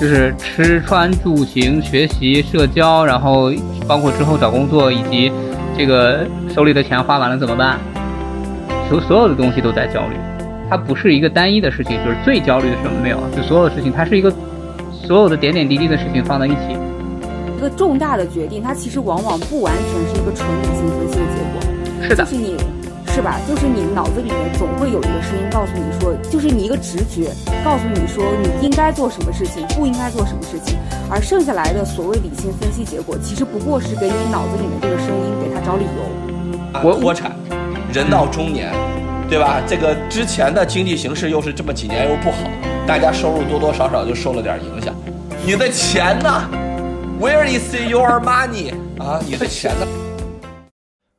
就是吃穿住行、学习、社交，然后包括之后找工作，以及这个手里的钱花完了怎么办？所所有的东西都在焦虑，它不是一个单一的事情，就是最焦虑的什么没有，就所有的事情，它是一个所有的点点滴滴的事情放在一起。一个重大的决定，它其实往往不完全是一个纯理性分析的结果，是的，就是你。是吧？就是你脑子里面总会有一个声音告诉你说，就是你一个直觉告诉你说你应该做什么事情，不应该做什么事情，而剩下来的所谓理性分析结果，其实不过是给你脑子里面这个声音给他找理由。我国产，人到中年，对吧？这个之前的经济形势又是这么几年又不好，大家收入多多少少就受了点影响。你的钱呢？Where is your money？啊，你的钱呢？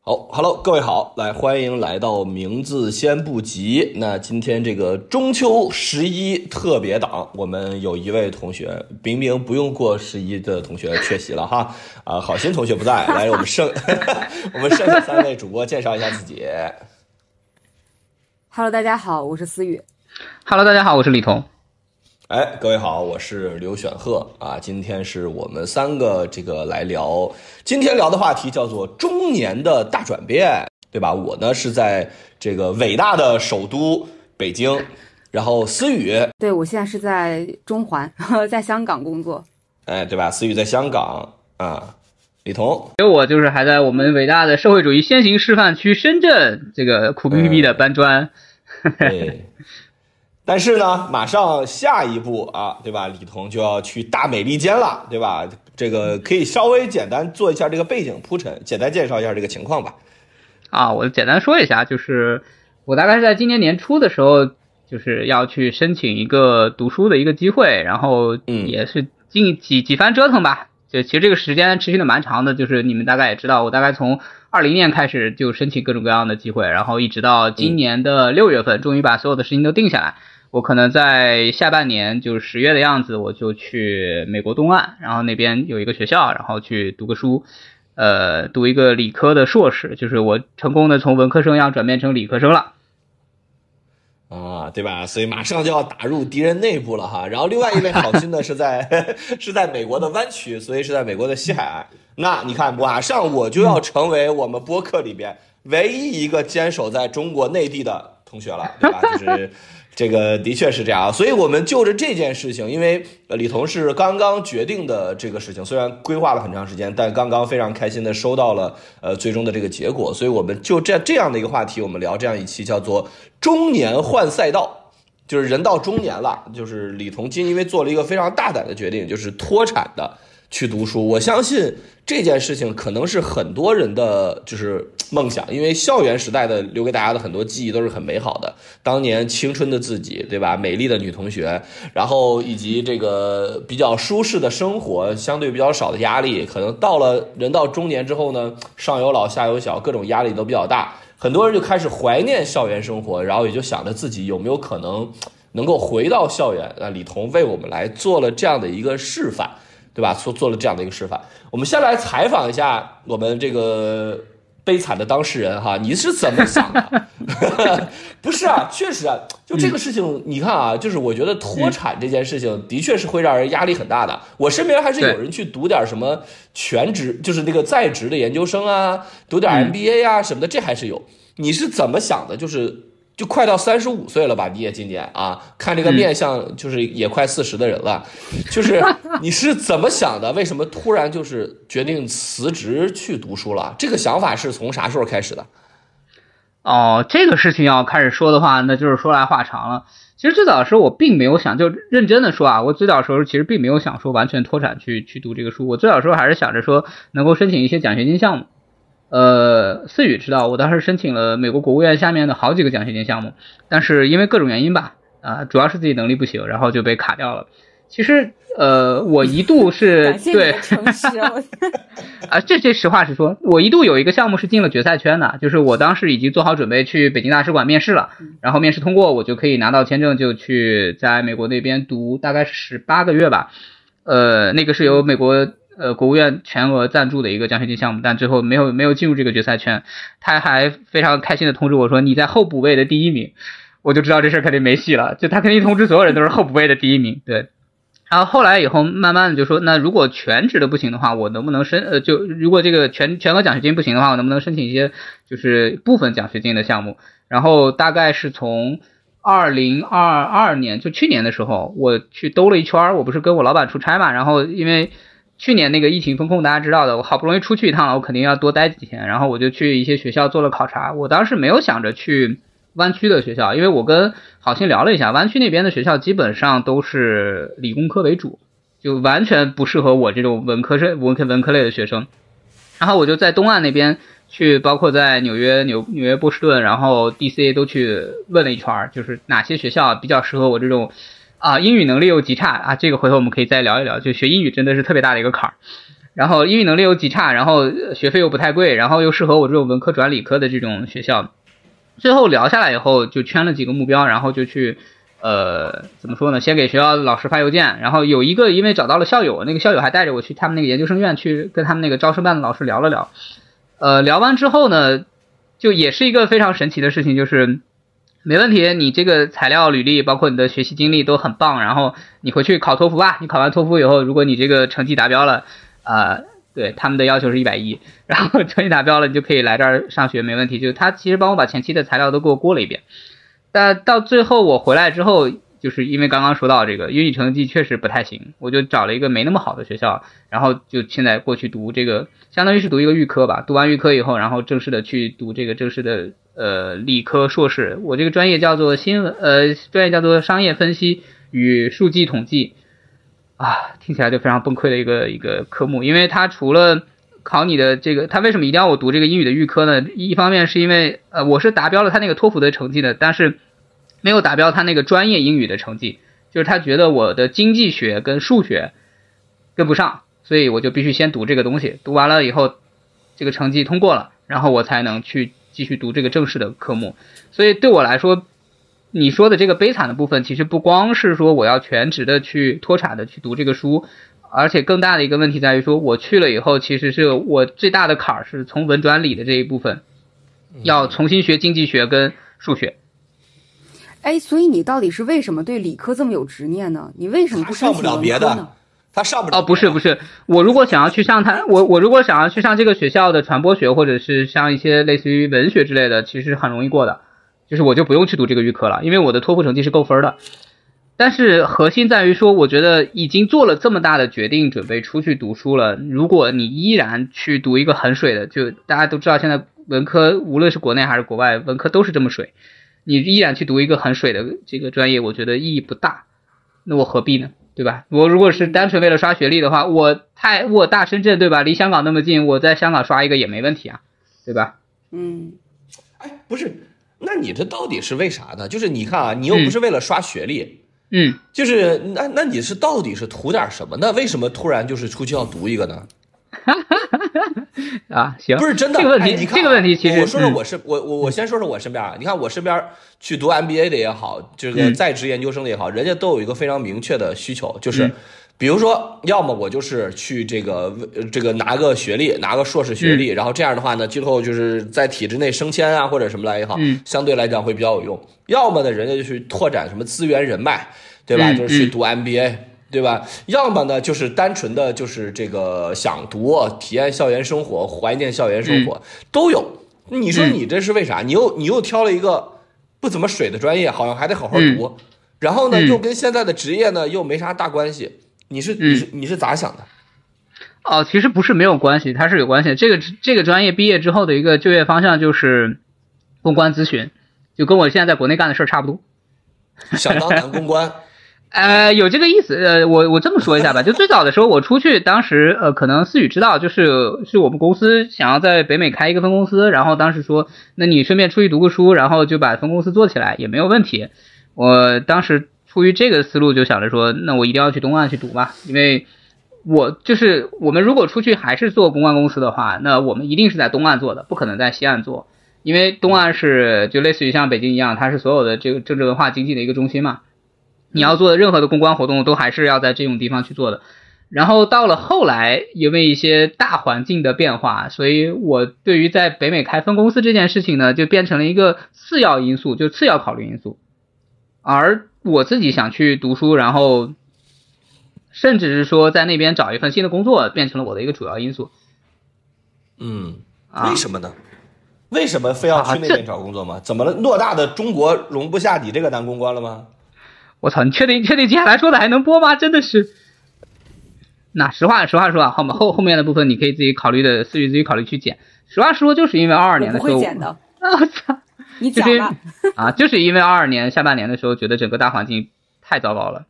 好，Hello，各位好，来欢迎来到名字先不急。那今天这个中秋十一特别档，我们有一位同学，明明不用过十一的同学缺席了哈。啊，好心同学不在，来我们剩 我们剩下三位主播介绍一下自己。Hello，大家好，我是思雨。Hello，大家好，我是李彤。哎，各位好，我是刘选鹤啊。今天是我们三个这个来聊，今天聊的话题叫做中年的大转变，对吧？我呢是在这个伟大的首都北京，然后思雨，对我现在是在中环，在香港工作，哎，对吧？思雨在香港啊，李彤，有我就是还在我们伟大的社会主义先行示范区深圳这个苦逼逼的搬砖，对。但是呢，马上下一步啊，对吧？李彤就要去大美利坚了，对吧？这个可以稍微简单做一下这个背景铺陈，简单介绍一下这个情况吧。啊，我简单说一下，就是我大概是在今年年初的时候，就是要去申请一个读书的一个机会，然后也是经几几番折腾吧。就其实这个时间持续的蛮长的，就是你们大概也知道，我大概从二零年开始就申请各种各样的机会，然后一直到今年的六月份，终于把所有的事情都定下来。我可能在下半年，就是十月的样子，我就去美国东岸，然后那边有一个学校，然后去读个书，呃，读一个理科的硕士，就是我成功的从文科生要转变成理科生了，啊，对吧？所以马上就要打入敌人内部了哈。然后另外一位好心的是在 是在美国的湾区，所以是在美国的西海岸。那你看，马上我就要成为我们播客里边唯一一个坚守在中国内地的同学了，对吧？就是。这个的确是这样，所以我们就着这件事情，因为李彤是刚刚决定的这个事情，虽然规划了很长时间，但刚刚非常开心的收到了呃最终的这个结果，所以我们就这这样的一个话题，我们聊这样一期叫做“中年换赛道”，就是人到中年了，就是李彤今因为做了一个非常大胆的决定，就是脱产的。去读书，我相信这件事情可能是很多人的就是 梦想，因为校园时代的留给大家的很多记忆都是很美好的，当年青春的自己，对吧？美丽的女同学，然后以及这个比较舒适的生活，相对比较少的压力，可能到了人到中年之后呢，上有老下有小，各种压力都比较大，很多人就开始怀念校园生活，然后也就想着自己有没有可能能够回到校园。那李彤为我们来做了这样的一个示范。对吧？做做了这样的一个示范，我们先来采访一下我们这个悲惨的当事人哈，你是怎么想的？不是啊，确实啊，就这个事情，你看啊，就是我觉得脱产这件事情的确是会让人压力很大的。我身边还是有人去读点什么全职，就是那个在职的研究生啊，读点 MBA 啊什么的，这还是有。你是怎么想的？就是。就快到三十五岁了吧？你也今年啊，看这个面相，就是也快四十的人了。就是 你是怎么想的？为什么突然就是决定辞职去读书了？这个想法是从啥时候开始的？哦，这个事情要开始说的话，那就是说来话长了。其实最早的时候我并没有想，就认真的说啊，我最早的时候其实并没有想说完全脱产去去读这个书。我最早的时候还是想着说能够申请一些奖学金项目。呃，思雨知道，我当时申请了美国国务院下面的好几个奖学金项目，但是因为各种原因吧，啊，主要是自己能力不行，然后就被卡掉了。其实，呃，我一度是 对，啊，这这实话实说，我一度有一个项目是进了决赛圈的，就是我当时已经做好准备去北京大使馆面试了，然后面试通过，我就可以拿到签证，就去在美国那边读大概十八个月吧。呃，那个是由美国。呃，国务院全额赞助的一个奖学金项目，但最后没有没有进入这个决赛圈。他还非常开心的通知我说：“你在候补位的第一名。”我就知道这事儿肯定没戏了。就他肯定通知所有人都是候补位的第一名。对，然后后来以后，慢慢的就说，那如果全职的不行的话，我能不能申呃，就如果这个全全额奖学金不行的话，我能不能申请一些就是部分奖学金的项目？然后大概是从二零二二年，就去年的时候，我去兜了一圈儿，我不是跟我老板出差嘛，然后因为去年那个疫情风控大家知道的，我好不容易出去一趟了，我肯定要多待几天，然后我就去一些学校做了考察。我当时没有想着去湾区的学校，因为我跟好心聊了一下，湾区那边的学校基本上都是理工科为主，就完全不适合我这种文科生、文科文科类的学生。然后我就在东岸那边去，包括在纽约、纽纽约波士顿，然后 D.C. 都去问了一圈，就是哪些学校比较适合我这种啊英语能力又极差啊，这个回头我们可以再聊一聊。就学英语真的是特别大的一个坎儿。然后英语能力又极差，然后学费又不太贵，然后又适合我这种文科转理科的这种学校。最后聊下来以后，就圈了几个目标，然后就去，呃，怎么说呢？先给学校老师发邮件，然后有一个因为找到了校友，那个校友还带着我去他们那个研究生院去跟他们那个招生办的老师聊了聊，呃，聊完之后呢，就也是一个非常神奇的事情，就是没问题，你这个材料、履历，包括你的学习经历都很棒，然后你回去考托福吧，你考完托福以后，如果你这个成绩达标了，啊。对他们的要求是一百一，然后成绩达标了，你就可以来这儿上学，没问题。就他其实帮我把前期的材料都给我过了一遍，但到最后我回来之后，就是因为刚刚说到这个英语成绩确实不太行，我就找了一个没那么好的学校，然后就现在过去读这个，相当于是读一个预科吧。读完预科以后，然后正式的去读这个正式的呃理科硕士。我这个专业叫做新闻，呃，专业叫做商业分析与数据统计。啊，听起来就非常崩溃的一个一个科目，因为它除了考你的这个，它为什么一定要我读这个英语的预科呢？一方面是因为呃我是达标了他那个托福的成绩的，但是没有达标他那个专业英语的成绩，就是他觉得我的经济学跟数学跟不上，所以我就必须先读这个东西，读完了以后这个成绩通过了，然后我才能去继续读这个正式的科目，所以对我来说。你说的这个悲惨的部分，其实不光是说我要全职的去脱产的去读这个书，而且更大的一个问题在于说，我去了以后，其实是我最大的坎儿是从文转理的这一部分，要重新学经济学跟数学。哎，所以你到底是为什么对理科这么有执念呢？你为什么不上不了别的？他上不了哦，不是不是，我如果想要去上他，我我如果想要去上这个学校的传播学，或者是像一些类似于文学之类的，其实很容易过的。就是我就不用去读这个预科了，因为我的托福成绩是够分的。但是核心在于说，我觉得已经做了这么大的决定，准备出去读书了。如果你依然去读一个很水的，就大家都知道，现在文科无论是国内还是国外，文科都是这么水。你依然去读一个很水的这个专业，我觉得意义不大。那我何必呢？对吧？我如果是单纯为了刷学历的话，我太我大深圳对吧？离香港那么近，我在香港刷一个也没问题啊，对吧？嗯，哎，不是。那你这到底是为啥呢？就是你看啊，你又不是为了刷学历，嗯，就是那那你是到底是图点什么？那为什么突然就是出去要读一个呢？啊，行，不是真的。这个问题，你看这个问题其实我说说我是我我我先说说我身边啊，你看我身边去读 MBA 的也好，这个在职研究生的也好，人家都有一个非常明确的需求，就是。比如说，要么我就是去这个这个拿个学历，拿个硕士学历，然后这样的话呢，今后就是在体制内升迁啊，或者什么来也好，相对来讲会比较有用。要么呢，人家就去拓展什么资源人脉，对吧？就是去读 MBA，对吧？要么呢，就是单纯的就是这个想读，体验校园生活，怀念校园生活，都有。你说你这是为啥？你又你又挑了一个不怎么水的专业，好像还得好好读，然后呢，又跟现在的职业呢又没啥大关系。你是你是你是咋想的？哦，其实不是没有关系，它是有关系。这个这个专业毕业之后的一个就业方向就是公关咨询，就跟我现在在国内干的事儿差不多。想当男公关？呃，有这个意思。呃，我我这么说一下吧，就最早的时候我出去，当时呃可能思雨知道，就是是我们公司想要在北美开一个分公司，然后当时说，那你顺便出去读个书，然后就把分公司做起来也没有问题。我当时。出于这个思路，就想着说，那我一定要去东岸去读吧，因为我就是我们如果出去还是做公关公司的话，那我们一定是在东岸做的，不可能在西岸做，因为东岸是就类似于像北京一样，它是所有的这个政治文化经济的一个中心嘛，你要做的任何的公关活动都还是要在这种地方去做的。然后到了后来，因为一些大环境的变化，所以我对于在北美开分公司这件事情呢，就变成了一个次要因素，就次要考虑因素，而。我自己想去读书，然后甚至是说在那边找一份新的工作变成了我的一个主要因素。嗯，啊为什么呢？为什么非要去那边找工作吗？怎么了？偌大的中国容不下你这个男公关了吗？我操，你确定确定接下来说的还能播吗？真的是。那实话实话说啊，后面后后面的部分你可以自己考虑的，思雨自己考虑去剪。实话实说，就是因为二二年的时候，不会剪的，啊我操，你就是讲吧。啊，就是因为二二年下半年的时候，觉得整个大环境太糟糕了。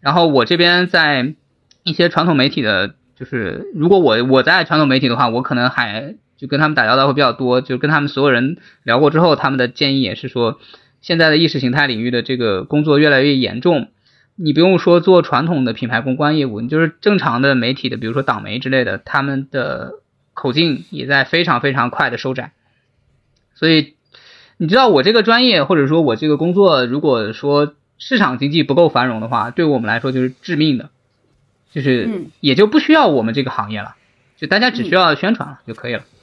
然后我这边在一些传统媒体的，就是如果我我在传统媒体的话，我可能还就跟他们打交道会比较多，就跟他们所有人聊过之后，他们的建议也是说，现在的意识形态领域的这个工作越来越严重。你不用说做传统的品牌公关业务，你就是正常的媒体的，比如说党媒之类的，他们的口径也在非常非常快的收窄。所以你知道我这个专业或者说我这个工作，如果说市场经济不够繁荣的话，对我们来说就是致命的，就是嗯也就不需要我们这个行业了，就大家只需要宣传了就可以了。嗯，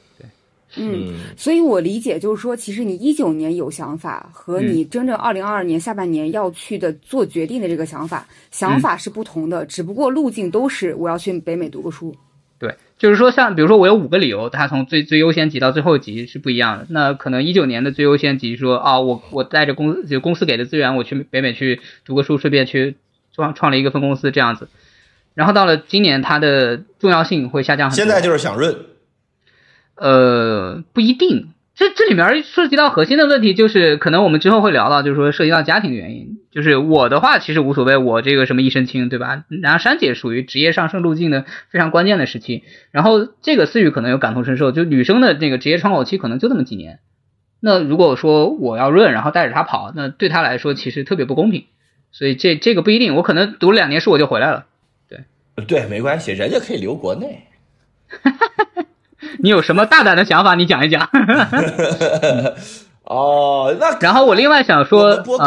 所以我理解就是说，其实你一九年有想法和嗯你真正二零二二年下半年要去的做决定的这个想法，想法是不同的，只不过路径都是我要去北美读个书。对，就是说像比如说我有五个理由，它从最最优先级到最后级是不一样的。那可能一九年的最优先级说啊，我我带着公就公司给的资源，我去北美去读个书，顺便去创创了一个分公司这样子。然后到了今年，它的重要性会下降很多。现在就是想润，呃，不一定。这这里面涉及到核心的问题，就是可能我们之后会聊到，就是说涉及到家庭的原因。就是我的话，其实无所谓，我这个什么一身轻，对吧？然后珊姐属于职业上升路径的非常关键的时期，然后这个思雨可能有感同身受，就女生的那个职业窗口期可能就那么几年。那如果说我要润，然后带着她跑，那对她来说其实特别不公平。所以这这个不一定，我可能读了两年书我就回来了。对对，没关系，人家可以留国内。你有什么大胆的想法？你讲一讲。哦，那然后我另外想我说，们播客，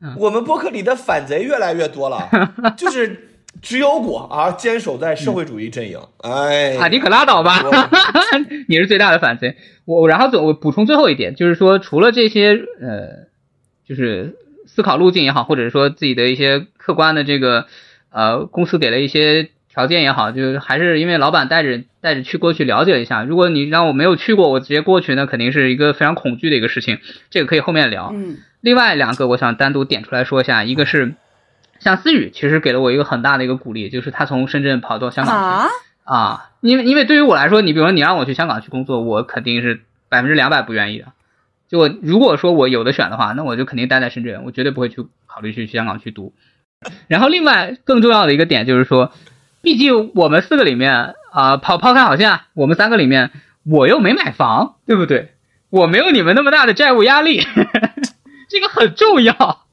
呃我们播客里的反贼越来越多了，就是只有我啊，坚守在社会主义阵营。哎，啊，你可拉倒吧我！你是最大的反贼。我然后总我补充最后一点，就是说除了这些呃，就是思考路径也好，或者说自己的一些客观的这个呃公司给了一些条件也好，就是还是因为老板带着带着去过去了解了一下。如果你让我没有去过，我直接过去，那肯定是一个非常恐惧的一个事情。这个可以后面聊。嗯另外两个我想单独点出来说一下，一个是像思雨，其实给了我一个很大的一个鼓励，就是他从深圳跑到香港去。啊，啊，因为因为对于我来说，你比如说你让我去香港去工作，我肯定是百分之两百不愿意的。就我如果说我有的选的话，那我就肯定待在深圳，我绝对不会去考虑去香港去读。然后另外更重要的一个点就是说，毕竟我们四个里面啊、抛抛开好像我们三个里面，我又没买房，对不对？我没有你们那么大的债务压力，这个很重要。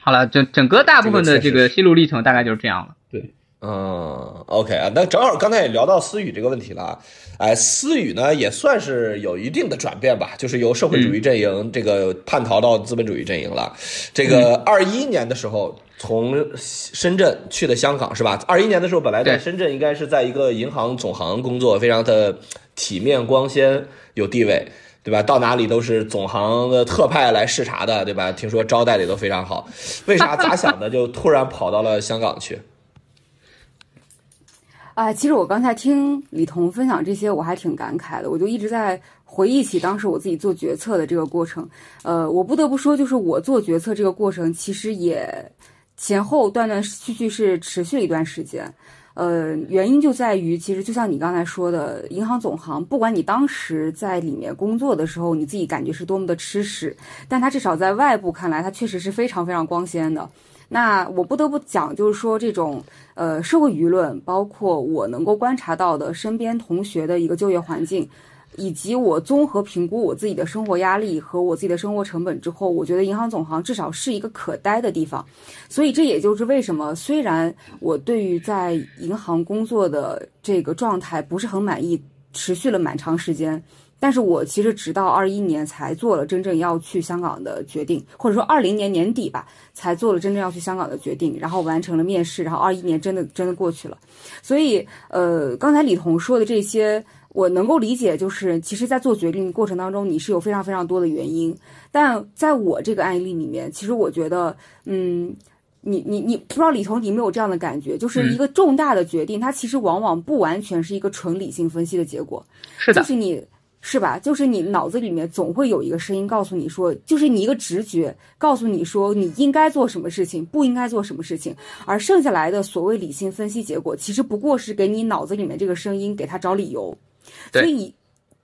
好了，整整个大部分的这个心路历程大概就是这样了。对。嗯，OK 啊，那正好刚才也聊到思雨这个问题了啊，哎，思雨呢也算是有一定的转变吧，就是由社会主义阵营这个叛逃到资本主义阵营了。这个二一年的时候从深圳去的香港是吧？二一年的时候本来在深圳应该是在一个银行总行工作，非常的体面光鲜，有地位。对吧？到哪里都是总行的特派来视察的，对吧？听说招待的都非常好。为啥 咋想的就突然跑到了香港去？啊，其实我刚才听李彤分享这些，我还挺感慨的。我就一直在回忆起当时我自己做决策的这个过程。呃，我不得不说，就是我做决策这个过程，其实也前后断断续续是持续了一段时间。呃，原因就在于，其实就像你刚才说的，银行总行，不管你当时在里面工作的时候，你自己感觉是多么的吃屎，但它至少在外部看来，它确实是非常非常光鲜的。那我不得不讲，就是说这种呃社会舆论，包括我能够观察到的身边同学的一个就业环境，以及我综合评估我自己的生活压力和我自己的生活成本之后，我觉得银行总行至少是一个可待的地方。所以这也就是为什么，虽然我对于在银行工作的这个状态不是很满意，持续了蛮长时间。但是我其实直到二一年才做了真正要去香港的决定，或者说二零年年底吧，才做了真正要去香港的决定，然后完成了面试，然后二一年真的真的过去了。所以，呃，刚才李彤说的这些，我能够理解，就是其实，在做决定的过程当中，你是有非常非常多的原因。但在我这个案例里面，其实我觉得，嗯，你你你不知道李彤，你没有这样的感觉，就是一个重大的决定，它其实往往不完全是一个纯理性分析的结果，是的，就是你是吧？就是你脑子里面总会有一个声音告诉你说，就是你一个直觉告诉你说你应该做什么事情，不应该做什么事情，而剩下来的所谓理性分析结果，其实不过是给你脑子里面这个声音给他找理由，所以。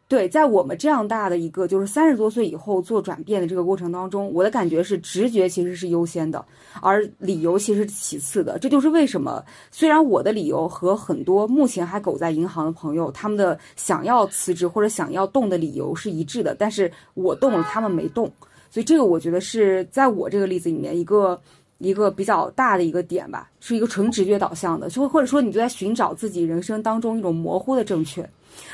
对，在我们这样大的一个就是三十多岁以后做转变的这个过程当中，我的感觉是直觉其实是优先的，而理由其实是其次的。这就是为什么，虽然我的理由和很多目前还苟在银行的朋友他们的想要辞职或者想要动的理由是一致的，但是我动了，他们没动。所以这个我觉得是在我这个例子里面一个一个比较大的一个点吧，是一个纯直觉导向的，就或者说你就在寻找自己人生当中一种模糊的正确。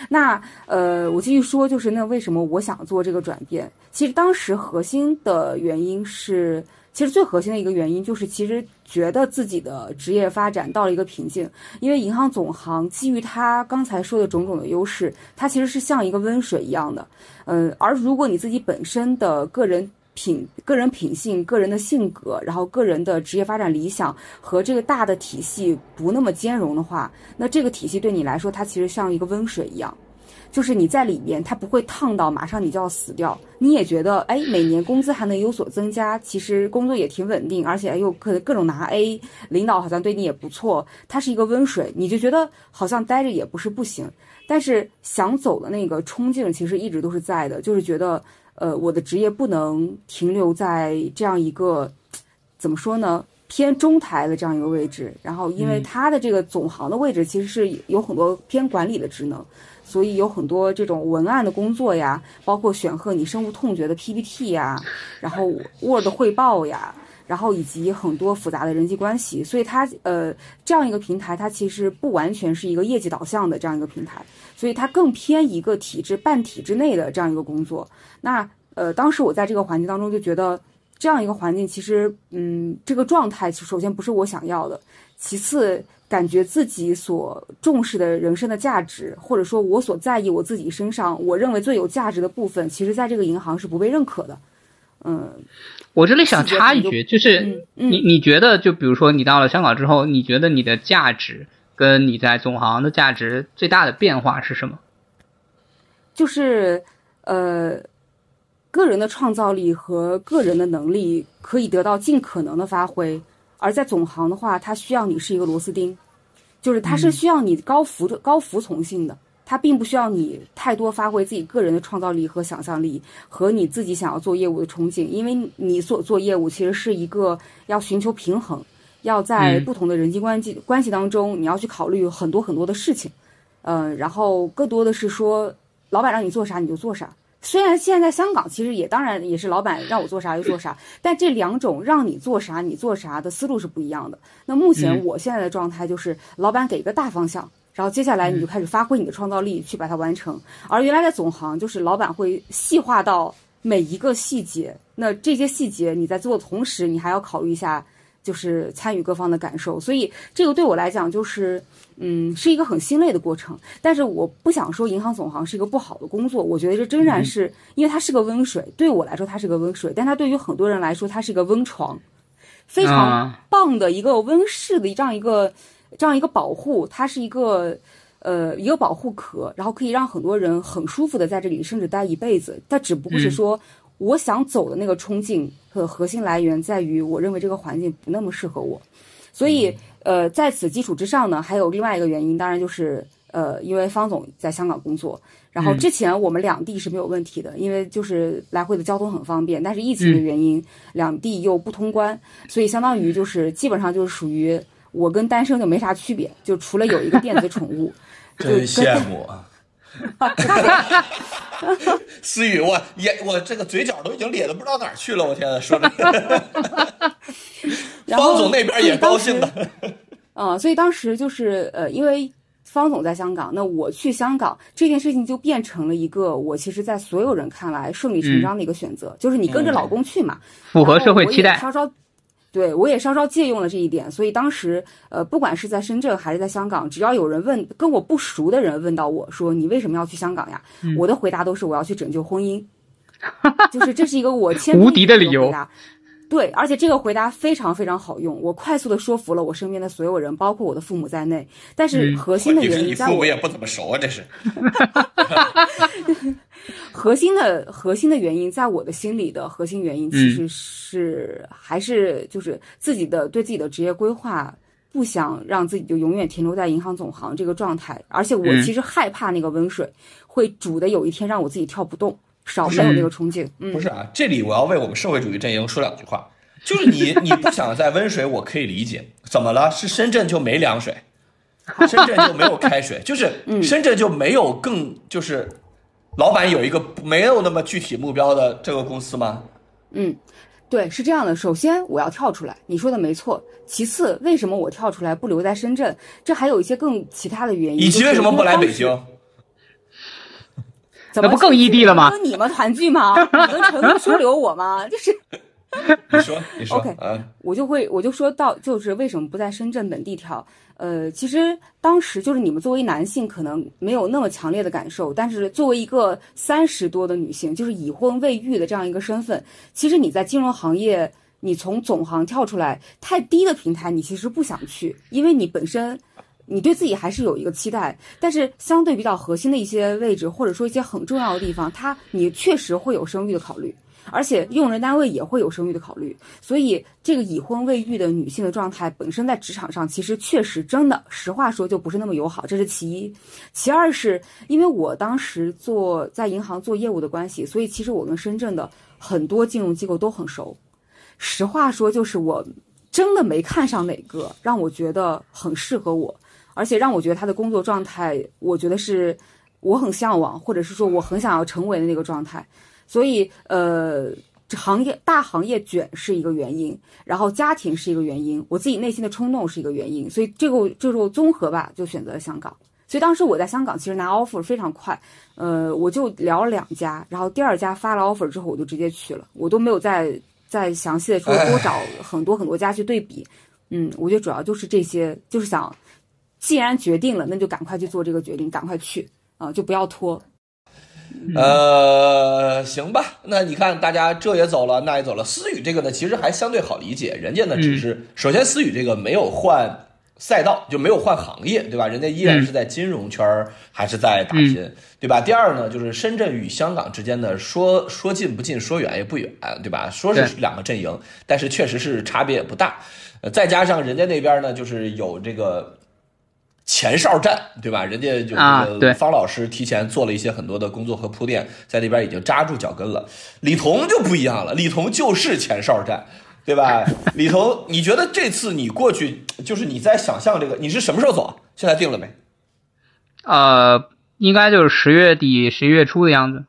那呃，我继续说，就是那为什么我想做这个转变？其实当时核心的原因是，其实最核心的一个原因就是，其实觉得自己的职业发展到了一个瓶颈。因为银行总行基于他刚才说的种种的优势，它其实是像一个温水一样的。嗯，而如果你自己本身的个人，品个人品性、个人的性格，然后个人的职业发展理想和这个大的体系不那么兼容的话，那这个体系对你来说，它其实像一个温水一样，就是你在里面，它不会烫到马上你就要死掉。你也觉得，哎，每年工资还能有所增加，其实工作也挺稳定，而且又各各种拿 A，领导好像对你也不错，它是一个温水，你就觉得好像待着也不是不行。但是想走的那个冲劲其实一直都是在的，就是觉得。呃，我的职业不能停留在这样一个怎么说呢，偏中台的这样一个位置。然后，因为它的这个总行的位置其实是有很多偏管理的职能，所以有很多这种文案的工作呀，包括选课你深恶痛绝的 PPT 呀，然后 Word 汇报呀，然后以及很多复杂的人际关系。所以它呃这样一个平台，它其实不完全是一个业绩导向的这样一个平台。所以它更偏一个体制半体制内的这样一个工作。那呃，当时我在这个环境当中就觉得，这样一个环境其实，嗯，这个状态首先不是我想要的，其次感觉自己所重视的人生的价值，或者说我所在意我自己身上我认为最有价值的部分，其实在这个银行是不被认可的。嗯，我这里想插一句，就是你你觉得，就比如说你到了香港之后，你觉得你的价值？跟你在总行的价值最大的变化是什么？就是呃，个人的创造力和个人的能力可以得到尽可能的发挥，而在总行的话，它需要你是一个螺丝钉，就是它是需要你高服的高服从性的，它并不需要你太多发挥自己个人的创造力和想象力和你自己想要做业务的憧憬，因为你所做业务其实是一个要寻求平衡。要在不同的人际关系关系当中，你要去考虑很多很多的事情，嗯，然后更多的是说，老板让你做啥你就做啥。虽然现在在香港，其实也当然也是老板让我做啥就做啥，但这两种让你做啥你做啥的思路是不一样的。那目前我现在的状态就是，老板给一个大方向，然后接下来你就开始发挥你的创造力去把它完成。而原来在总行，就是老板会细化到每一个细节，那这些细节你在做的同时，你还要考虑一下。就是参与各方的感受，所以这个对我来讲就是，嗯，是一个很心累的过程。但是我不想说银行总行是一个不好的工作，我觉得这仍然是，因为它是个温水，对我来说它是个温水，但它对于很多人来说它是一个温床，非常棒的一个温室的这样一个这样一个保护，它是一个呃一个保护壳，然后可以让很多人很舒服的在这里甚至待一辈子。它只不过是说。我想走的那个冲劲和核心来源在于，我认为这个环境不那么适合我，所以呃，在此基础之上呢，还有另外一个原因，当然就是呃，因为方总在香港工作，然后之前我们两地是没有问题的，因为就是来回的交通很方便，但是疫情的原因，两地又不通关，所以相当于就是基本上就是属于我跟单身就没啥区别，就除了有一个电子宠物，真羡慕啊。哈哈哈！思雨，我眼我这个嘴角都已经咧的不知道哪儿去了，我天呐，说着，方总那边也高兴的。嗯，所以当时就是呃，因为方总在香港，那我去香港这件事情就变成了一个我其实，在所有人看来顺理成章的一个选择，就是你跟着老公去嘛，符合社会期待，稍稍。对，我也稍稍借用了这一点，所以当时，呃，不管是在深圳还是在香港，只要有人问跟我不熟的人问到我说你为什么要去香港呀？我的回答都是我要去拯救婚姻，就是这是一个我 无敌的理由。对，而且这个回答非常非常好用，我快速的说服了我身边的所有人，包括我的父母在内。但是核心的你原因，在我跟你父母也不怎么熟啊，这是。核心的核心的原因，在我的心里的核心原因，其实是、还是就是自己的对自己的职业规划，不想让自己就永远停留在银行总行这个状态，而且我嗯。其实害怕那个温水会煮的有一天让我自己跳不动，少没有那个冲劲。嗯，不是啊，这里我要为我们社会主义阵营说两句话，就是你你不想在温水，我可以理解，怎么了？是深圳就没凉水，深圳就没有开水，就是深圳就没有更就是老板有一个没有那么具体目标的这个公司吗？嗯，对，是这样的。首先，我要跳出来，你说的没错。其次，为什么我跳出来不留在深圳？这还有一些更其他的原因。以及为什么不来北？京？怎么那不更异地了吗跟你们团聚吗？你们成功收留我吗？就是你说，你说 OK 啊，我就会我就说到，就是为什么不在深圳本地跳？呃，其实当时就是你们作为男性可能没有那么强烈的感受，但是作为一个三十多的女性，就是已婚未育的这样一个身份，其实你在金融行业，你从总行跳出来，太低的平台你其实不想去，因为你本身。你对自己还是有一个期待，但是相对比较核心的一些位置，或者说一些很重要的地方，它你确实会有生育的考虑，而且用人单位也会有生育的考虑，所以这个已婚未育的女性的状态本身在职场上其实确实真的，实话说就不是那么友好，这是其一。其二是因为我当时做在银行做业务的关系，所以其实我跟深圳的很多金融机构都很熟。实话说，就是我真的没看上哪个让我觉得很适合我，而且让我觉得他的工作状态，我觉得是我很向往，或者是说我很想要成为的那个状态。所以，呃，行业大行业卷是一个原因，然后家庭是一个原因，我自己内心的冲动是一个原因，所以这个这个综合吧，就选择了香港。所以当时我在香港其实拿 offer 非常快，呃，我就聊了两家，然后第二家发了 offer 之后，我就直接去了，我都没有再再详细的说多找很多很多家去对比。嗯，我觉得主要就是这些，就是想，既然决定了，那就赶快去做这个决定，赶快去啊、就不要拖。呃，行吧，那你看，大家这也走了，那也走了。思雨这个呢，其实还相对好理解，人家呢只是、首先思雨这个没有换赛道，就没有换行业，对吧？人家依然是在金融圈儿，还是在打拼，对吧？第二呢，就是深圳与香港之间呢，说说近不近，说远也不远，对吧？说是两个阵营，但是确实是差别也不大。呃，再加上人家那边呢，就是有这个。前哨站，对吧？人家就方老师提前做了一些很多的工作和铺垫，在那边已经扎住脚跟了。李彤就不一样了，李彤就是前哨站，对吧？李彤，你觉得这次你过去，就是你在想象这个，你是什么时候走啊？现在定了没？呃，应该就是十月底、十一月初的样子。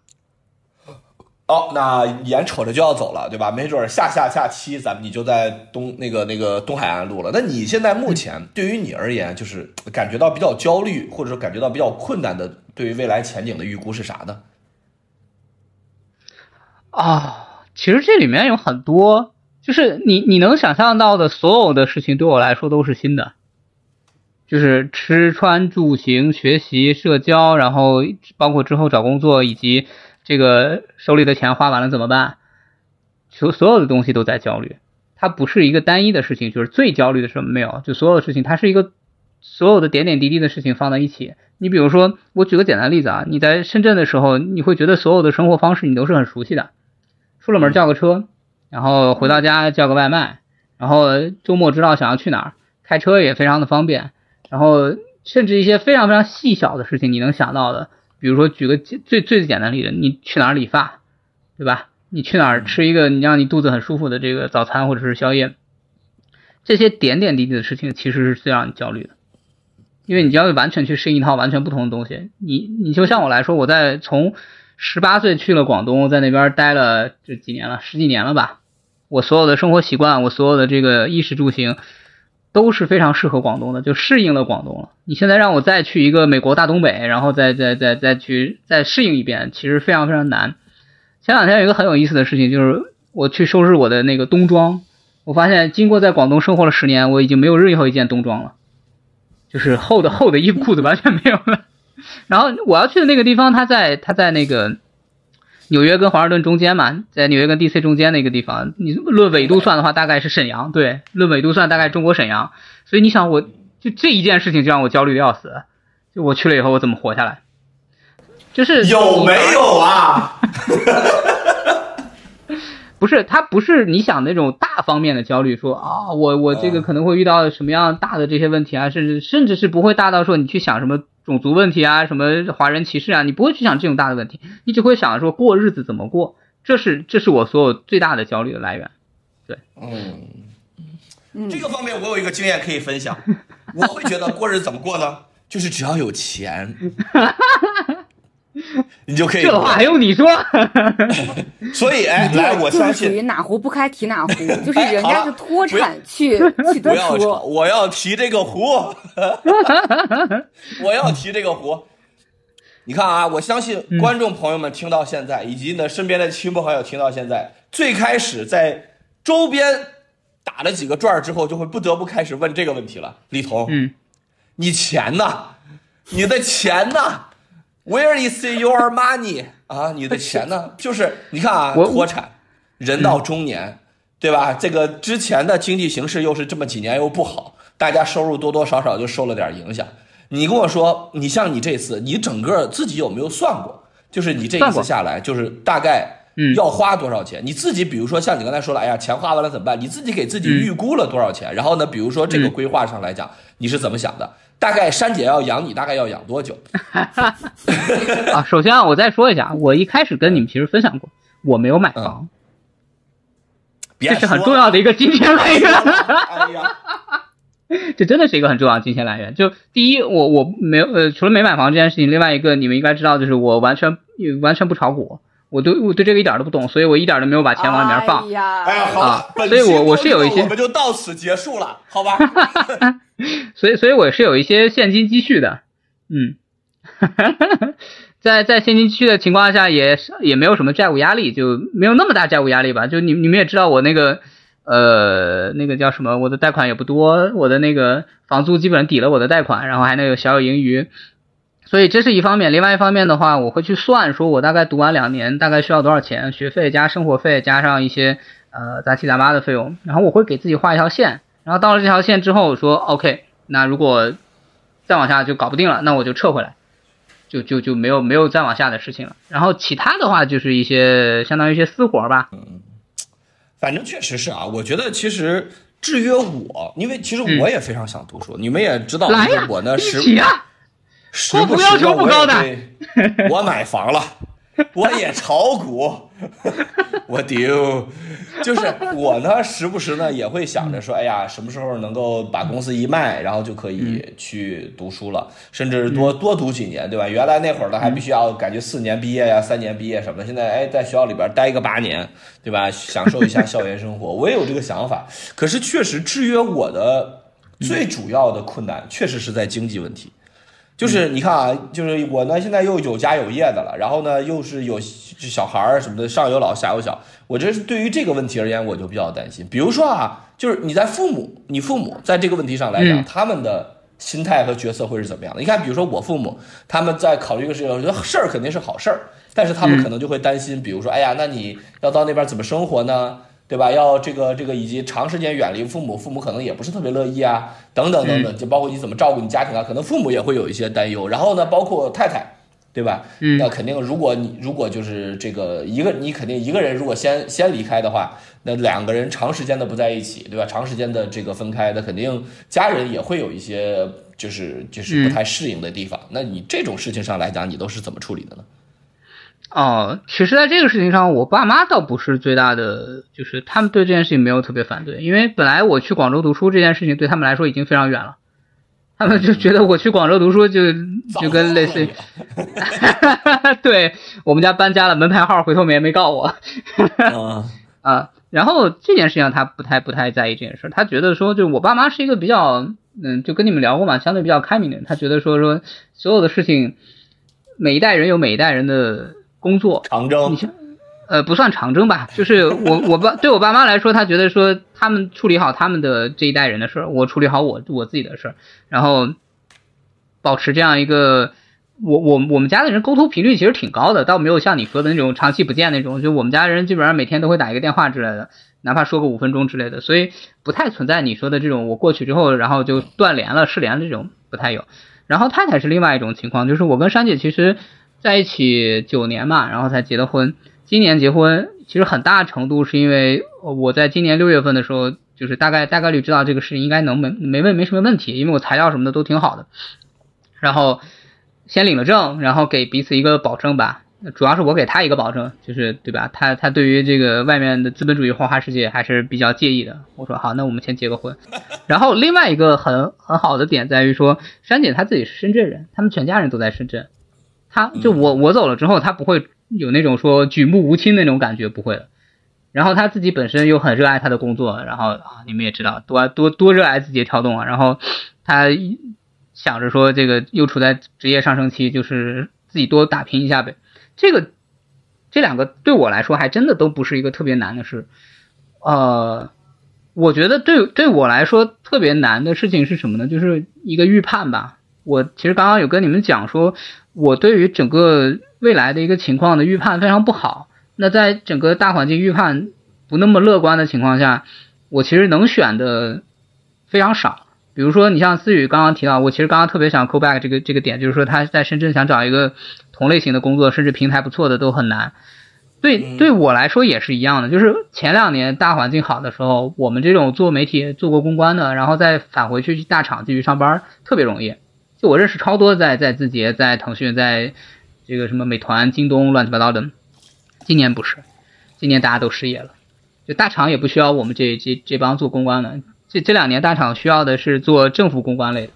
哦，那眼瞅着就要走了，对吧？没准儿下下下期咱们你就在东那个那个东海岸路了。那你现在目前对于你而言，就是感觉到比较焦虑，或者说感觉到比较困难的，对于未来前景的预估是啥呢？啊、其实这里面有很多，就是你你能想象到的所有的事情，对我来说都是新的，就是吃穿住行、学习、社交，然后包括之后找工作，以及这个手里的钱花完了怎么办，所所有的东西都在焦虑。它不是一个单一的事情，就是最焦虑的什么没有，就所有的事情，它是一个所有的点点滴滴的事情放在一起。你比如说，我举个简单的例子啊，你在深圳的时候，你会觉得所有的生活方式你都是很熟悉的，出了门叫个车，然后回到家叫个外卖，然后周末知道想要去哪儿，开车也非常的方便，然后甚至一些非常非常细小的事情你能想到的，比如说举个最最简单的例子，你去哪儿理发，对吧？你去哪儿吃一个你让你肚子很舒服的这个早餐或者是宵夜，这些点点滴滴的事情其实是最让你焦虑的，因为你要完全去适应一套完全不同的东西。你你就像我来说，我在从十八岁去了广东，在那边待了这几年了，十几年了吧。我所有的生活习惯，我所有的这个衣食住行，都是非常适合广东的，就适应了广东了。你现在让我再去一个美国大东北，然后再再再再去再适应一遍，其实非常非常难。前两天有一个很有意思的事情，就是我去收拾我的那个冬装，我发现经过在广东生活了十年，我已经没有任何一件冬装了，就是厚的厚的衣服裤子完全没有了。然后我要去的那个地方，它在它在那个纽约跟华盛顿中间嘛，在纽约跟 DC 中间的一个地方。你论纬度算的话，大概是沈阳，对，论纬度算大概中国沈阳。所以你想，我就这一件事情就让我焦虑的要死。就我去了以后，我怎么活下来？就是有没有啊？不是，他不是你想那种大方面的焦虑，说啊，我我这个可能会遇到什么样大的这些问题啊，甚至甚至是不会大到说你去想什么种族问题啊，什么华人歧视啊，你不会去想这种大的问题，你只会想说过日子怎么过，这是这是我所有最大的焦虑的来源。对，嗯，这个方面我有一个经验可以分享，我会觉得过日子怎么过呢？就是只要有钱。你就可以。这话还用你说？所以，哎，来，我相信属于哪壶不开提哪壶，就是人家是脱产去去的说。我要提这个壶，我要提这个壶。你看啊，我相信观众朋友们听到现在，以及呢身边的亲朋好友听到现在，最开始在周边打了几个转之后，就会不得不开始问这个问题了。李彤，嗯，你钱呢？你的钱呢？Where is your money 啊？你的钱呢？就是你看啊，脱产，人到中年，对吧？这个之前的经济形势又是这么几年又不好，大家收入多多少少就受了点影响。你跟我说，你像你这次，你整个自己有没有算过？就是你这一次下来，就是大概要花多少钱？你自己比如说像你刚才说了，哎呀，钱花完了怎么办？你自己给自己预估了多少钱？然后呢，比如说这个规划上来讲，你是怎么想的？大概珊姐要养你，大概要养多久？啊，首先啊，我再说一下，我一开始跟你们其实分享过，我没有买房，这是很重要的一个金钱来源。哎呀，这真的是一个很重要的金钱来源。就第一，我我没有呃，除了没买房这件事情，另外一个你们应该知道，就是我完全完全不炒股。我对我对这个一点都不懂，所以我一点都没有把钱往里面放。哎呀，哎呀，好，所以我我是有一些，我们就到此结束了，好吧？所以所以我是有一些现金积蓄的，嗯，在在现金积蓄的情况下，也也没有什么债务压力，就没有那么大债务压力吧？就你你们也知道，我那个呃那个叫什么，我的贷款也不多，我的那个房租基本抵了我的贷款，然后还能有小有盈余。所以这是一方面，另外一方面的话，我会去算，说我大概读完两年，大概需要多少钱，学费加生活费加上一些呃杂七杂八的费用，然后我会给自己画一条线，然后到了这条线之后，说 OK，那如果再往下就搞不定了，那我就撤回来，就就就没有没有再往下的事情了。然后其他的话就是一些相当于一些私活吧。嗯，反正确实是啊，我觉得其实制约我，因为其实我也非常想读书，你们也知道，来呀，我呢是。我不要求不高的，我买房了，我也炒股，我丢，就是我呢，时不时呢也会想着说，哎呀，什么时候能够把公司一卖，然后就可以去读书了，甚至多多读几年，对吧？原来那会儿呢还必须要感觉四年毕业呀，三年毕业什么的，现在哎，在学校里边待个八年，对吧？享受一下校园生活，我也有这个想法。可是确实制约我的最主要的困难，确实是在经济问题。就是你看啊，就是我呢，现在又有家有业的了，然后呢，又是有小孩儿什么的，上有老下有小。我这是对于这个问题而言，我就比较担心。比如说啊，就是你在父母，你父母在这个问题上来讲，他们的心态和角色会是怎么样的？你看，比如说我父母，他们在考虑一个事情，我觉得事儿肯定是好事儿，但是他们可能就会担心，比如说，哎呀，那你要到那边怎么生活呢？对吧？要这个这个，以及长时间远离父母，父母可能也不是特别乐意啊，等等等等，就包括你怎么照顾你家庭啊，可能父母也会有一些担忧。然后呢，包括太太，对吧？嗯，那肯定，如果你如果就是这个一个，你肯定一个人如果先先离开的话，那两个人长时间的不在一起，对吧？长时间的这个分开，那肯定家人也会有一些就是就是不太适应的地方。那你这种事情上来讲，你都是怎么处理的呢？哦，其实，在这个事情上，我爸妈倒不是最大的，就是他们对这件事情没有特别反对，因为本来我去广州读书这件事情对他们来说已经非常远了，他们就觉得我去广州读书就就跟类似于，对我们家搬家了，门牌号回头没没告我，啊，然后这件事情他不太不太在意这件事，他觉得说，就我爸妈是一个比较，嗯，就跟你们聊过嘛，相对比较开明的人，他觉得说说所有的事情，每一代人有每一代人的。工作长征，你像，呃，不算长征吧，就是我我爸对我爸妈来说，他觉得说他们处理好他们的这一代人的事儿，我处理好我我自己的事儿，然后保持这样一个我我我们家的人沟通频率其实挺高的，倒没有像你说的那种长期不见那种。就我们家人基本上每天都会打一个电话之类的，哪怕说个五分钟之类的，所以不太存在你说的这种我过去之后然后就断联了、失联这种不太有。然后太太是另外一种情况，就是我跟珊姐其实在一起九年嘛，然后才结的婚。今年结婚，其实很大程度是因为我在今年六月份的时候，就是大概大概率知道这个事情应该能没没问没什么问题，因为我材料什么的都挺好的。然后先领了证，然后给彼此一个保证吧。主要是我给他一个保证，就是对吧？他他对于这个外面的资本主义花花世界还是比较介意的。我说好，那我们先结个婚。然后另外一个很很好的点在于说，珊姐她自己是深圳人，他们全家人都在深圳。他就我我走了之后，他不会有那种说举目无亲那种感觉，不会的。然后他自己本身又很热爱他的工作，然后啊，你们也知道多多多热爱字节跳动啊。然后他想着说这个又处在职业上升期，就是自己多打拼一下呗。这个这两个对我来说还真的都不是一个特别难的事，呃，我觉得对对我来说特别难的事情是什么呢？就是一个预判吧。我其实刚刚有跟你们讲说，我对于整个未来的一个情况的预判非常不好。那在整个大环境预判不那么乐观的情况下，我其实能选的非常少。比如说，你像思雨刚刚提到，我其实刚刚特别想 call back 这个这个点，就是说他在深圳想找一个。同类型的工作，甚至平台不错的都很难。对，对我来说也是一样的。就是前两年大环境好的时候，我们这种做媒体、做过公关的，然后再返回去去大厂继续上班，特别容易。就我认识超多在在字节、在腾讯、在这个什么美团、京东乱七八糟的。今年不是，今年大家都失业了。就大厂也不需要我们这这这帮做公关的。这这两年大厂需要的是做政府公关类的，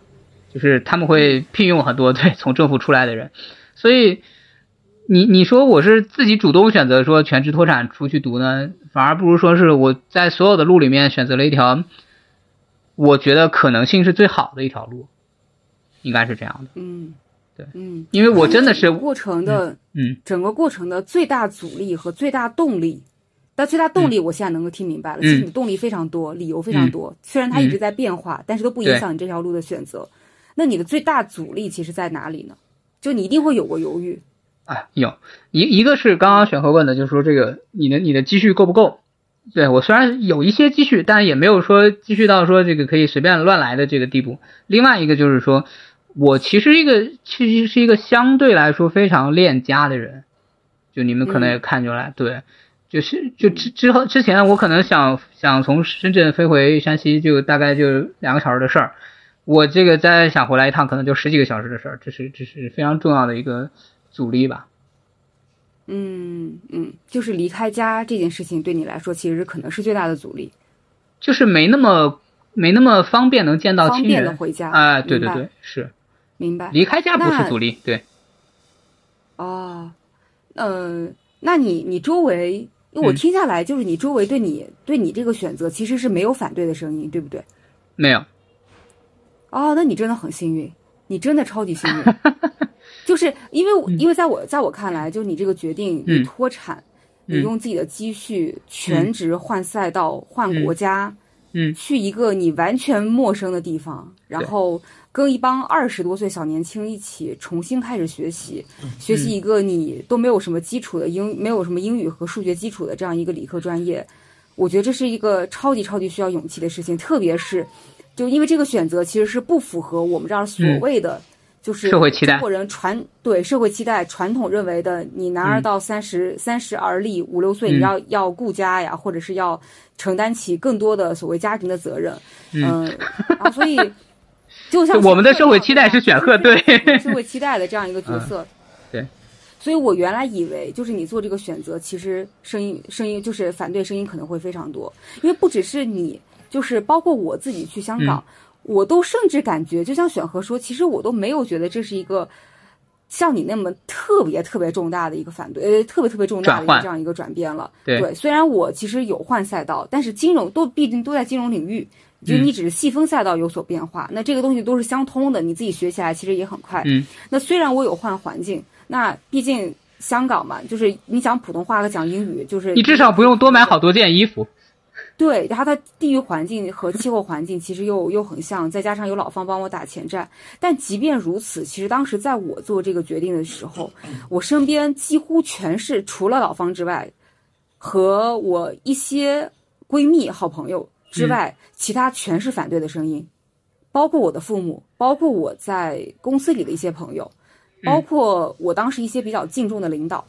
就是他们会聘用很多 对从政府出来的人。所以，你你说我是自己主动选择说全职脱产出去读呢，反而不如说是我在所有的路里面选择了一条，我觉得可能性是最好的一条路，应该是这样的。嗯，对，嗯，因为我真的是过程的，嗯，整个过程的最大阻力和最大动力，但最大动力我现在能够听明白了，其实你动力非常多，理由非常多，虽然它一直在变化，但是都不影响你这条路的选择。那你的最大阻力其实在哪里呢？就你一定会有过犹豫，啊，有一一个是刚刚选和问的，就是说这个你的你的积蓄够不够？对我虽然有一些积蓄，但也没有说积蓄到说这个可以随便乱来的这个地步。另外一个就是说，我其实一个其实是一个相对来说非常恋家的人，就你们可能也看出来，对，就是就之之后之前我可能想想从深圳飞回山西，就大概就两个小时的事儿。我这个再想回来一趟，可能就十几个小时的事儿，这是这是非常重要的一个阻力吧。嗯嗯，就是离开家这件事情对你来说，其实可能是最大的阻力。就是没那么没那么方便能见到亲人，方便的回家。哎，对对对，是。明白。离开家不是阻力，对。哦，嗯，那你你周围，因为我听下来，就是你周围对你对你这个选择其实是没有反对的声音，对不对？没有。哦，那你真的很幸运，你真的超级幸运，就是因为因为在我在我看来，就你这个决定，你脱产，你用自己的积蓄全职换赛道、换国家，嗯，去一个你完全陌生的地方，然后跟一帮二十多岁小年轻一起重新开始学习，学习一个你都没有什么基础的英，没有什么英语和数学基础的这样一个理科专业，我觉得这是一个超级超级需要勇气的事情，特别是。就因为这个选择其实是不符合我们这儿所谓的，就是社会期待，中国人传对社会期待传统认为的，你男儿到三十三十而立，五六岁你要要顾家呀，或者是要承担起更多的所谓家庭的责任，嗯，然后所以就像我们的社会期待是选贺对 社会期待的这样一个角色，对，所以我原来以为就是你做这个选择，其实声音声音就是反对声音可能会非常多，因为不只是你。就是包括我自己去香港，我都甚至感觉，就像选和说，其实我都没有觉得这是一个像你那么特别特别重大的一个反对，呃，特别特别重大的这样一个转变了。对，虽然我其实有换赛道，但是金融都毕竟都在金融领域，就你只是细分赛道有所变化，那这个东西都是相通的，你自己学起来其实也很快。嗯，那虽然我有换环境，那毕竟香港嘛，就是你讲普通话和讲英语，就是你至少不用多买好多件衣服。对，然后它地域环境和气候环境其实又又很像，再加上有老方帮我打前站。但即便如此，其实当时在我做这个决定的时候，我身边几乎全是除了老方之外，和我一些闺蜜、好朋友之外，其他全是反对的声音，包括我的父母，包括我在公司里的一些朋友，包括我当时一些比较敬重的领导。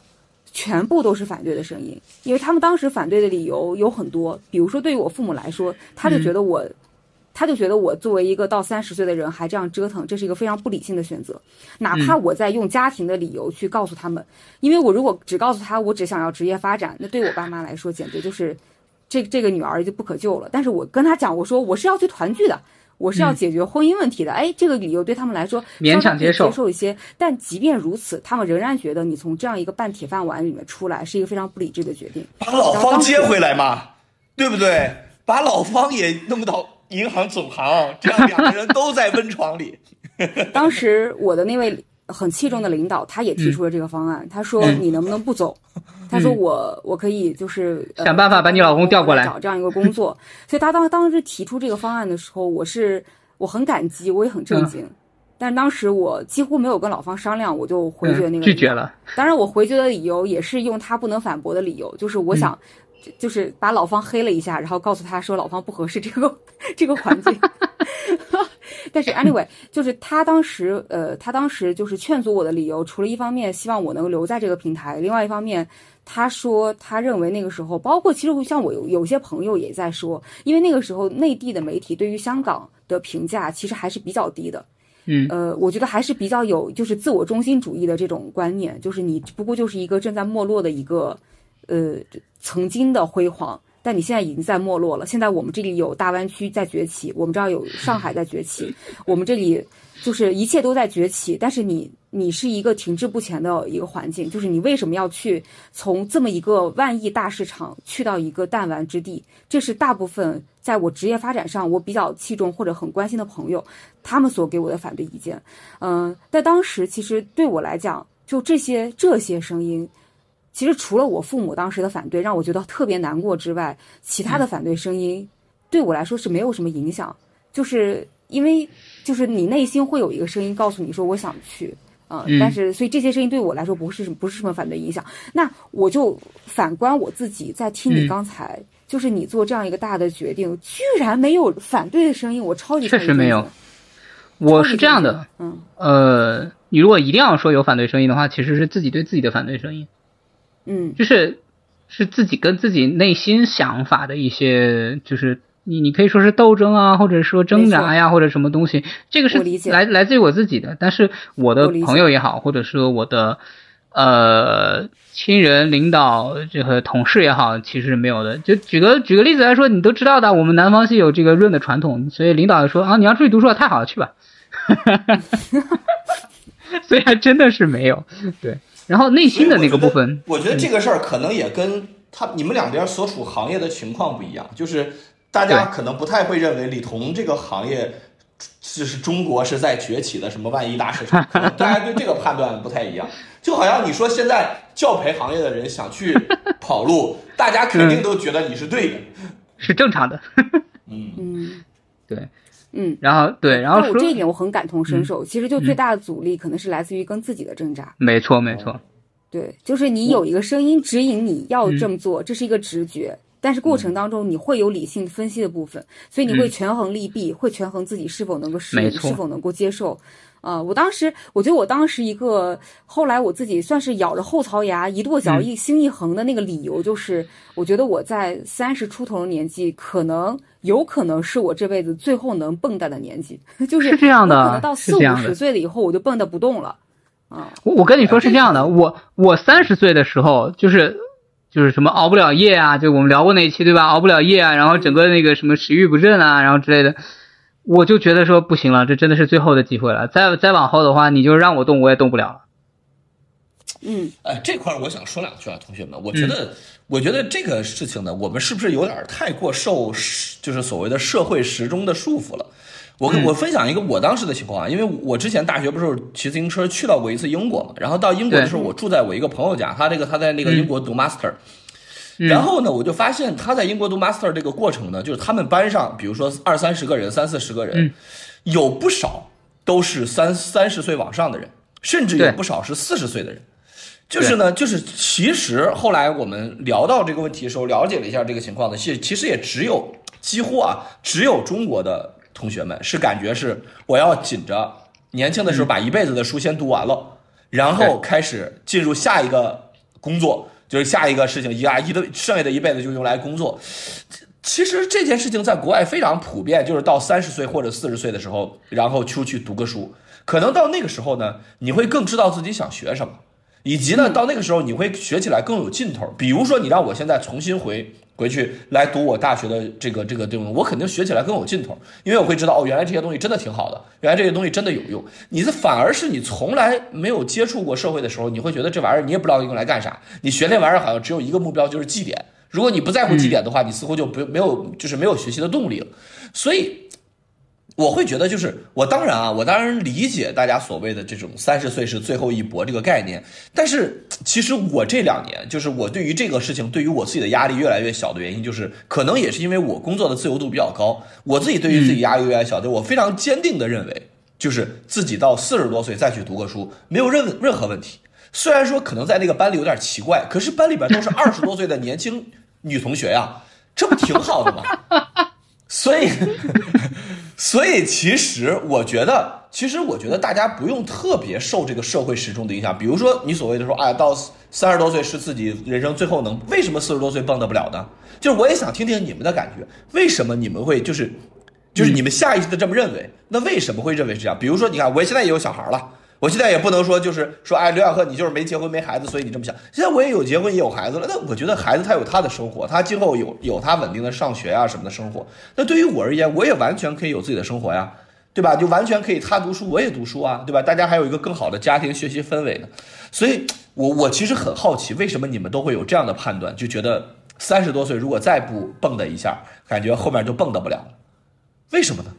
全部都是反对的声音，因为他们当时反对的理由有很多，比如说对于我父母来说，他就觉得我，他就觉得我作为一个到三十岁的人还这样折腾，这是一个非常不理性的选择。哪怕我在用家庭的理由去告诉他们，因为我如果只告诉他我只想要职业发展，那对我爸妈来说简直就是这这个女儿就不可救了。但是我跟他讲，我说我是要去团聚的。我是要解决婚姻问题的，哎，这个理由对他们来说勉强接受接受一些，但即便如此，他们仍然觉得你从这样一个半铁饭碗里面出来是一个非常不理智的决定。把老方接回来嘛，对不对？把老方也弄到银行总行，这样两个人都在温床里。当时我的那位很器重的领导，他也提出了这个方案，他说你能不能不走？他说我我可以就是想办法把你老公调过来找这样一个工作，所以他当当时提出这个方案的时候，我是我很感激，我也很震惊，但当时我几乎没有跟老方商量，我就回绝那个拒绝了。当然，我回绝的理由也是用他不能反驳的理由，就是我想就是把老方黑了一下，然后告诉他说老方不合适这个这个环境。但是 anyway，就是他当时呃，他当时就是劝阻我的理由，除了一方面希望我能留在这个平台，另外一方面。他说，他认为那个时候，包括其实像我有有些朋友也在说，因为那个时候内地的媒体对于香港的评价其实还是比较低的，嗯，呃，我觉得还是比较有就是自我中心主义的这种观念，就是你不过就是一个正在没落的一个，呃，曾经的辉煌，但你现在已经在没落了。现在我们这里有大湾区在崛起，我们这儿有上海在崛起，我们这里就是一切都在崛起，但是你。你是一个停滞不前的一个环境，就是你为什么要去从这么一个万亿大市场去到一个弹丸之地？这是大部分在我职业发展上我比较器重或者很关心的朋友，他们所给我的反对意见。嗯，在当时其实对我来讲，就这些这些声音，其实除了我父母当时的反对让我觉得特别难过之外，其他的反对声音对我来说是没有什么影响，就是因为就是你内心会有一个声音告诉你说我想去。嗯，但是所以这些声音对我来说不是不是什么反对影响。那我就反观我自己，在听你刚才，就是你做这样一个大的决定，居然没有反对的声音，我超级确实没有。我是这样的，嗯，呃，你如果一定要说有反对声音的话，其实是自己对自己的反对声音，嗯，就是是自己跟自己内心想法的一些，就是。你你可以说是斗争啊，或者说挣扎呀，或者什么东西，这个是来来自于我自己的。但是我的朋友也好，或者说我的呃亲人、领导这个同事也好，其实是没有的。就举个举个例子来说，你都知道的，我们南方是有这个润的传统，所以领导说啊，你要出去读书了，太好了，去吧。所以还真的是没有对。然后内心的那个部分，我觉得这个事儿可能也跟他你们两边所处行业的情况不一样，就是。大家可能不太会认为李彤这个行业就是中国是在崛起的什么万亿大市场，大家对这个判断不太一样。就好像你说现在教培行业的人想去 跑路，大家肯定都觉得你是对的，是正常的。嗯嗯，对，嗯，然后对，然后我这一点我很感同身受。其实就最大的阻力可能是来自于跟自己的挣扎。没错没错，对，就是你有一个声音指引你要这么做，这是一个直觉。但是过程当中你会有理性分析的部分，所以你会权衡利弊，会权衡自己是否能够适应，是否能够接受。啊，我当时我觉得我当时一个后来我自己算是咬着后槽牙一跺脚一心一横的那个理由，就是我觉得我在三十出头的年纪，可能有可能是我这辈子最后能蹦跶的年纪，就是这样的，可能到四五十岁了以后我就蹦跶不动了。啊，我我跟你说是这样的，我我三十岁的时候就是。就是什么熬不了夜啊，就我们聊过那一期对吧？熬不了夜啊，然后整个那个什么食欲不振啊，然后之类的，我就觉得说不行了，这真的是最后的机会了。再再往后的话，你就让我动，我也动不了了。嗯，哎，这块我想说两句啊，同学们，我觉得，我觉得这个事情呢，我们是不是有点太过受就是所谓的社会时钟的束缚了？我我分享一个我当时的情况啊，因为我之前大学不是骑自行车去到过一次英国嘛，然后到英国的时候，我住在我一个朋友家，他这个他在那个英国读 master，然后呢，我就发现他在英国读 master 这个过程呢，就是他们班上，比如说二三十个人、三四十个人，有不少都是三三十岁往上的人，甚至有不少是四十岁的人。就是呢，就是其实后来我们聊到这个问题的时候，了解了一下这个情况呢，其其实也只有几乎啊，只有中国的同学们是感觉是我要紧着年轻的时候把一辈子的书先读完了，然后开始进入下一个工作，就是下一个事情一啊一的剩下的一辈子就用来工作。其实这件事情在国外非常普遍，就是到三十岁或者四十岁的时候，然后出去读个书，可能到那个时候呢，你会更知道自己想学什么。以及呢，到那个时候你会学起来更有劲头。比如说，你让我现在重新回回去来读我大学的这个这个这种，我肯定学起来更有劲头，因为我会知道哦，原来这些东西真的挺好的，原来这些东西真的有用。你这反而是你从来没有接触过社会的时候，你会觉得这玩意儿你也不知道用来干啥。你学那玩意儿好像只有一个目标，就是绩点。如果你不在乎绩点的话，你似乎就不没有就是没有学习的动力了。所以。我会觉得，就是我当然啊，我当然理解大家所谓的这种三十岁是最后一搏这个概念，但是其实我这两年，就是我对于这个事情，对于我自己的压力越来越小的原因，就是可能也是因为我工作的自由度比较高，我自己对于自己压力越来越小，就我非常坚定的认为，就是自己到四十多岁再去读个书，没有任任何问题。虽然说可能在那个班里有点奇怪，可是班里边都是二十多岁的年轻女同学呀，这不挺好的吗？所以。所以，其实我觉得，其实我觉得大家不用特别受这个社会时钟的影响。比如说，你所谓的说，哎，到三十多岁是自己人生最后能，为什么四十多岁蹦跶不了呢？就是我也想听听你们的感觉，为什么你们会就是，就是你们下意识的这么认为？那为什么会认为是这样？比如说，你看，我现在也有小孩了。我现在也不能说，就是说，哎，刘小贺，你就是没结婚没孩子，所以你这么想。现在我也有结婚也有孩子了，那我觉得孩子他有他的生活，他今后有有他稳定的上学啊什么的生活。那对于我而言，我也完全可以有自己的生活呀，对吧？就完全可以他读书我也读书啊，对吧？大家还有一个更好的家庭学习氛围呢。所以，我我其实很好奇，为什么你们都会有这样的判断，就觉得三十多岁如果再不蹦跶一下，感觉后面就蹦跶不了？为什么呢？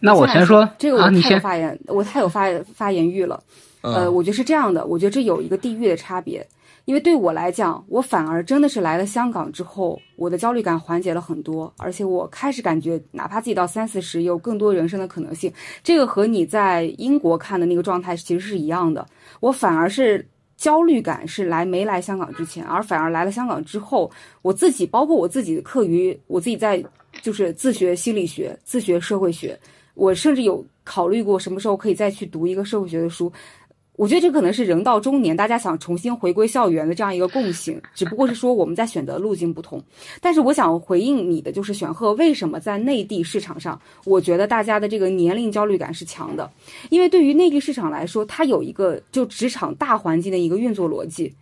那我先说，这个我太有发言，我太有发发言欲了。呃，我觉得是这样的，我觉得这有一个地域的差别。因为对我来讲，我反而真的是来了香港之后，我的焦虑感缓解了很多，而且我开始感觉，哪怕自己到三四十，有更多人生的可能性。这个和你在英国看的那个状态其实是一样的。我反而是焦虑感是来没来香港之前，而反而来了香港之后，我自己包括我自己课余，我自己在就是自学心理学、自学社会学。我甚至有考虑过什么时候可以再去读一个社会学的书，我觉得这可能是人到中年大家想重新回归校园的这样一个共性，只不过是说我们在选择路径不同。但是我想回应你的就是选赫为什么在内地市场上，我觉得大家的这个年龄焦虑感是强的，因为对于内地市场来说，它有一个就职场大环境的一个运作逻辑，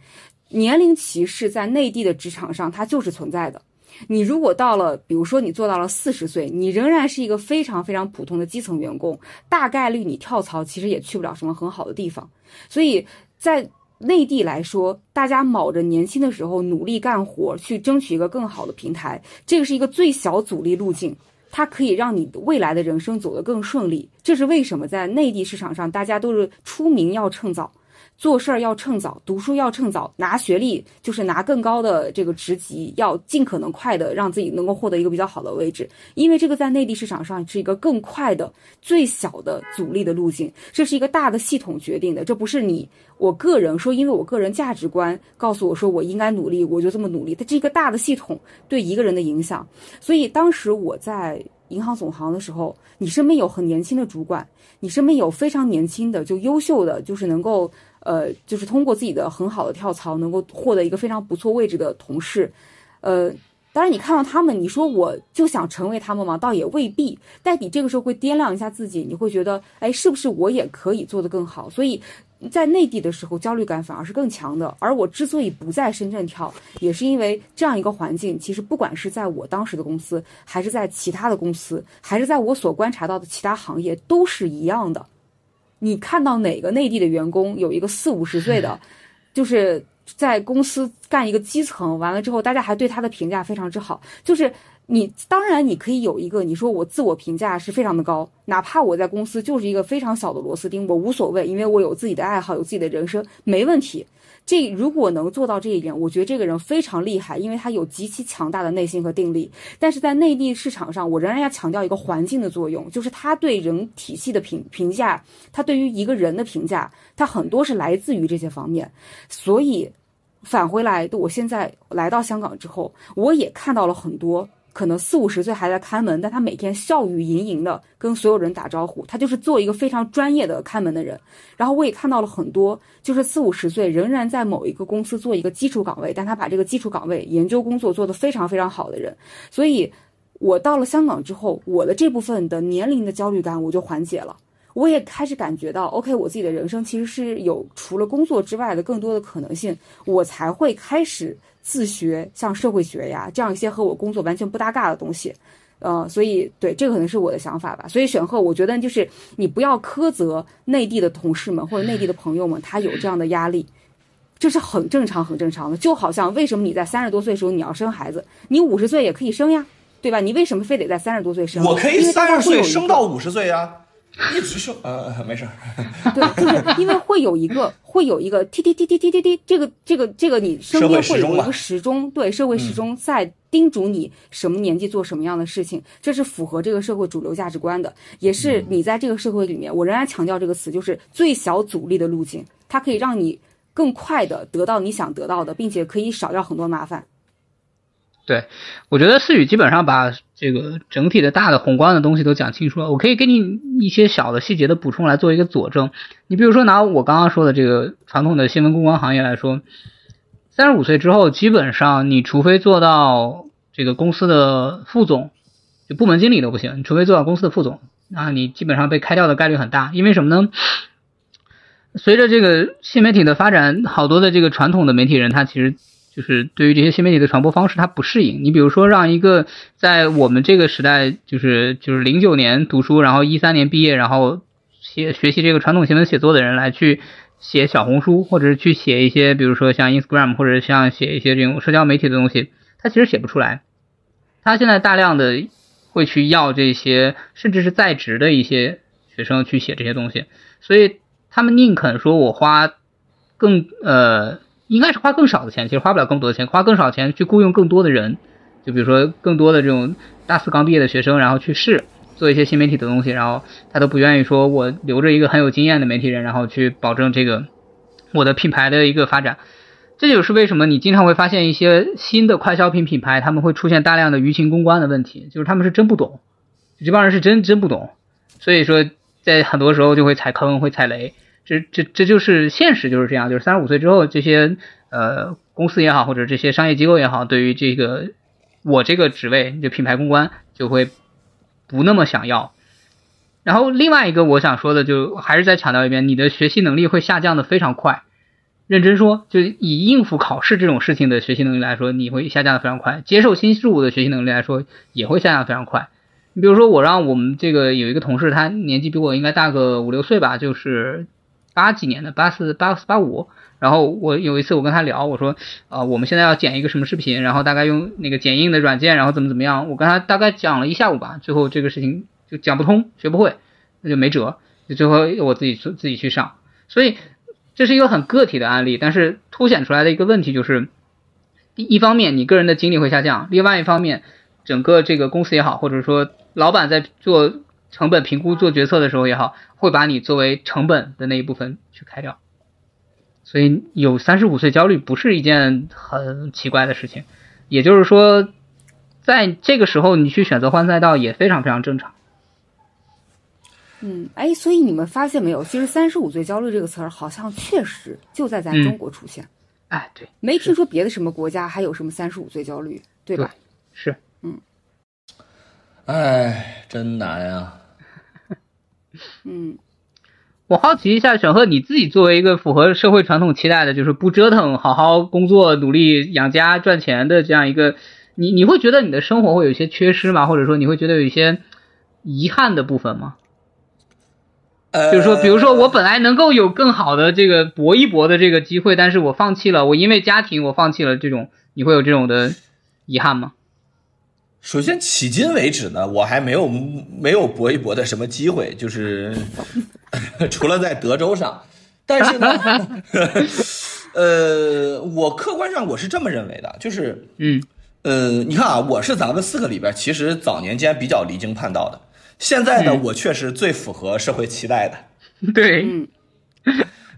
年龄歧视在内地的职场上它就是存在的。你如果到了，比如说你做到了四十岁，你仍然是一个非常非常普通的基层员工，大概率你跳槽其实也去不了什么很好的地方。所以在内地来说，大家卯着年轻的时候努力干活，去争取一个更好的平台，这个是一个最小阻力路径，它可以让你未来的人生走得更顺利。这是为什么在内地市场上，大家都是出名要趁早。做事儿要趁早，读书要趁早，拿学历就是拿更高的这个职级，要尽可能快的让自己能够获得一个比较好的位置，因为这个在内地市场上是一个更快的、最小的阻力的路径，这是一个大的系统决定的，这不是你我个人说，因为我个人价值观告诉我说我应该努力，我就这么努力，它这个大的系统对一个人的影响，所以当时我在银行总行的时候，你身边有很年轻的主管，你身边有非常年轻的就优秀的，就是能够。呃，就是通过自己的很好的跳槽，能够获得一个非常不错位置的同事，呃，当然你看到他们，你说我就想成为他们吗？倒也未必，但你这个时候会掂量一下自己，你会觉得，哎，是不是我也可以做得更好？所以在内地的时候，焦虑感反而是更强的。而我之所以不在深圳跳，也是因为这样一个环境，其实不管是在我当时的公司，还是在其他的公司，还是在我所观察到的其他行业，都是一样的。你看到哪个内地的员工有一个四五十岁的，就是在公司干一个基层，完了之后大家还对他的评价非常之好，就是你当然你可以有一个，你说我自我评价是非常的高，哪怕我在公司就是一个非常小的螺丝钉，我无所谓，因为我有自己的爱好，有自己的人生，没问题。这如果能做到这一点，我觉得这个人非常厉害，因为他有极其强大的内心和定力。但是在内地市场上，我仍然要强调一个环境的作用，就是他对人体系的评评价，他对于一个人的评价，他很多是来自于这些方面。所以返回来，我现在来到香港之后，我也看到了很多。可能四五十岁还在看门，但他每天笑语盈盈的跟所有人打招呼，他就是做一个非常专业的看门的人。然后我也看到了很多，就是四五十岁仍然在某一个公司做一个基础岗位，但他把这个基础岗位研究工作做得非常非常好的人。所以，我到了香港之后，我的这部分的年龄的焦虑感我就缓解了。我也开始感觉到，OK，我自己的人生其实是有除了工作之外的更多的可能性，我才会开始。自学像社会学呀，这样一些和我工作完全不搭嘎的东西，呃，所以对这个可能是我的想法吧。所以选赫，我觉得就是你不要苛责内地的同事们或者内地的朋友们，他有这样的压力，这是很正常、很正常的。就好像为什么你在三十多岁的时候你要生孩子，你五十岁也可以生呀，对吧？你为什么非得在三十多岁生？我可以三十岁生到五十岁呀。一直说呃 没事儿，对，就是因为会有一个会有一个滴滴滴滴滴滴滴这个这个这个你身边会有一个时钟，对，社会时钟在叮嘱你什么年纪做什么样的事情，这是符合这个社会主流价值观的，也是你在这个社会里面，我仍然强调这个词，就是最小阻力的路径，它可以让你更快的得到你想得到的，并且可以少掉很多麻烦。对，我觉得思雨基本上把这个整体的大的宏观的东西都讲清楚了。我可以给你一些小的细节的补充来做一个佐证。你比如说拿我刚刚说的这个传统的新闻公关行业来说，三十五岁之后，基本上你除非做到这个公司的副总，就部门经理都不行。你除非做到公司的副总，那你基本上被开掉的概率很大。因为什么呢？随着这个新媒体的发展，好多的这个传统的媒体人他其实。就是对于这些新媒体的传播方式，他不适应。你比如说，让一个在我们这个时代，就是就是零九年读书，然后一三年毕业，然后写学习这个传统新闻写作的人来去写小红书，或者是去写一些，比如说像 Instagram，或者像写一些这种社交媒体的东西，他其实写不出来。他现在大量的会去要这些，甚至是在职的一些学生去写这些东西，所以他们宁肯说我花更呃。应该是花更少的钱，其实花不了更多的钱，花更少钱去雇佣更多的人，就比如说更多的这种大四刚毕业的学生，然后去试做一些新媒体的东西，然后他都不愿意说我留着一个很有经验的媒体人，然后去保证这个我的品牌的一个发展。这就是为什么你经常会发现一些新的快消品品牌，他们会出现大量的舆情公关的问题，就是他们是真不懂，这帮人是真真不懂，所以说在很多时候就会踩坑，会踩雷。这这这就是现实，就是这样。就是三十五岁之后，这些呃公司也好，或者这些商业机构也好，对于这个我这个职位，就品牌公关，就会不那么想要。然后另外一个我想说的，就还是再强调一遍，你的学习能力会下降的非常快。认真说，就以应付考试这种事情的学习能力来说，你会下降的非常快。接受新事物的学习能力来说，也会下降非常快。你比如说，我让我们这个有一个同事，他年纪比我应该大个五六岁吧，就是。八几年的八四八四八五，然后我有一次我跟他聊，我说啊，我们现在要剪一个什么视频，然后大概用那个剪映的软件，然后怎么怎么样，我跟他大概讲了一下午吧，最后这个事情就讲不通，学不会，那就没辙，就最后我自己自己去上，所以这是一个很个体的案例，但是凸显出来的一个问题就是，一一方面你个人的精力会下降，另外一方面整个这个公司也好，或者说老板在做。成本评估做决策的时候也好，会把你作为成本的那一部分去开掉，所以有三十五岁焦虑不是一件很奇怪的事情。也就是说，在这个时候你去选择换赛道也非常非常正常。嗯，哎，所以你们发现没有？其实“三十五岁焦虑”这个词儿好像确实就在咱中国出现。哎，对，没听说别的什么国家还有什么三十五岁焦虑，对吧？是，嗯。哎，真难啊。嗯，我好奇一下，小贺，你自己作为一个符合社会传统期待的，就是不折腾、好好工作、努力养家赚钱的这样一个，你你会觉得你的生活会有一些缺失吗？或者说你会觉得有一些遗憾的部分吗？就是说，比如说我本来能够有更好的这个搏一搏的这个机会，但是我放弃了，我因为家庭我放弃了这种，你会有这种的遗憾吗？首先，迄今为止呢，我还没有没有搏一搏的什么机会，就是 除了在德州上。但是呢，呃，我客观上我是这么认为的，就是，嗯呃，你看啊，我是咱们四个里边，其实早年间比较离经叛道的，现在呢，嗯我确实最符合社会期待的。对，嗯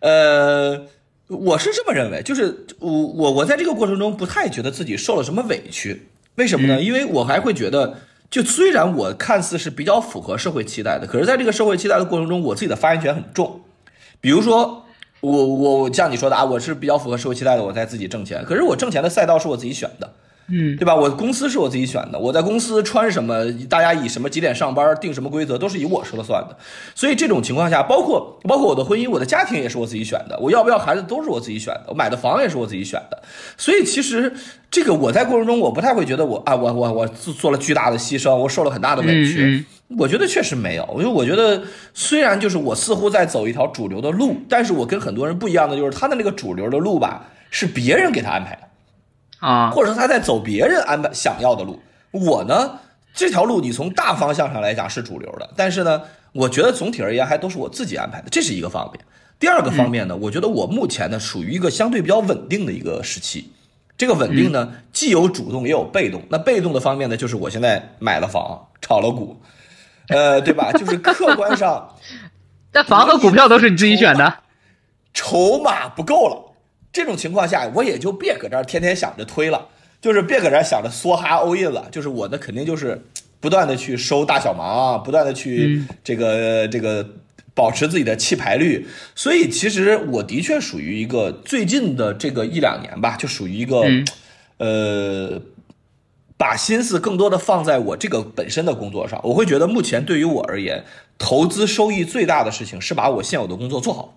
呃，我是这么认为，就是我我我在这个过程中不太觉得自己受了什么委屈，为什么呢？因为我还会觉得，就虽然我看似是比较符合社会期待的，可是在这个社会期待的过程中，我自己的发言权很重。比如说，我我我像你说的啊，我是比较符合社会期待的，我在自己挣钱，可是我挣钱的赛道是我自己选的。嗯对吧？我公司是我自己选的，我在公司穿什么，大家以什么几点上班，定什么规则，都是以我说了算的。所以这种情况下，包括包括我的婚姻，我的家庭也是我自己选的，我要不要孩子都是我自己选的，我买的房也是我自己选的。所以其实这个我在过程中，我不太会觉得我啊，我我我做做了巨大的牺牲，我受了很大的委屈。嗯我觉得确实没有，因为我觉得虽然就是我似乎在走一条主流的路，但是我跟很多人不一样的就是他的那个主流的路吧，是别人给他安排的。啊，或者说他在走别人安排想要的路。我呢，这条路你从大方向上来讲是主流的，但是呢，我觉得总体而言还都是我自己安排的，这是一个方面。第二个方面呢，我觉得我目前呢属于一个相对比较稳定的一个时期。这个稳定呢，既有主动也有被动。那被动的方面呢，就是我现在买了房，炒了股，呃，对吧？就是客观上 但房和股票都是你自己选的，筹码不够了，这种情况下，我也就别搁这儿天天想着推了，就是别搁这儿想着梭哈 all in 了，就是我的肯定就是不断的去收大小忙，不断的去这个、这个保持自己的弃牌率，所以其实我的确属于一个最近的这个一两年吧，就属于一个、嗯呃。把心思更多的放在我这个本身的工作上，我会觉得目前对于我而言，投资收益最大的事情是把我现有的工作做好。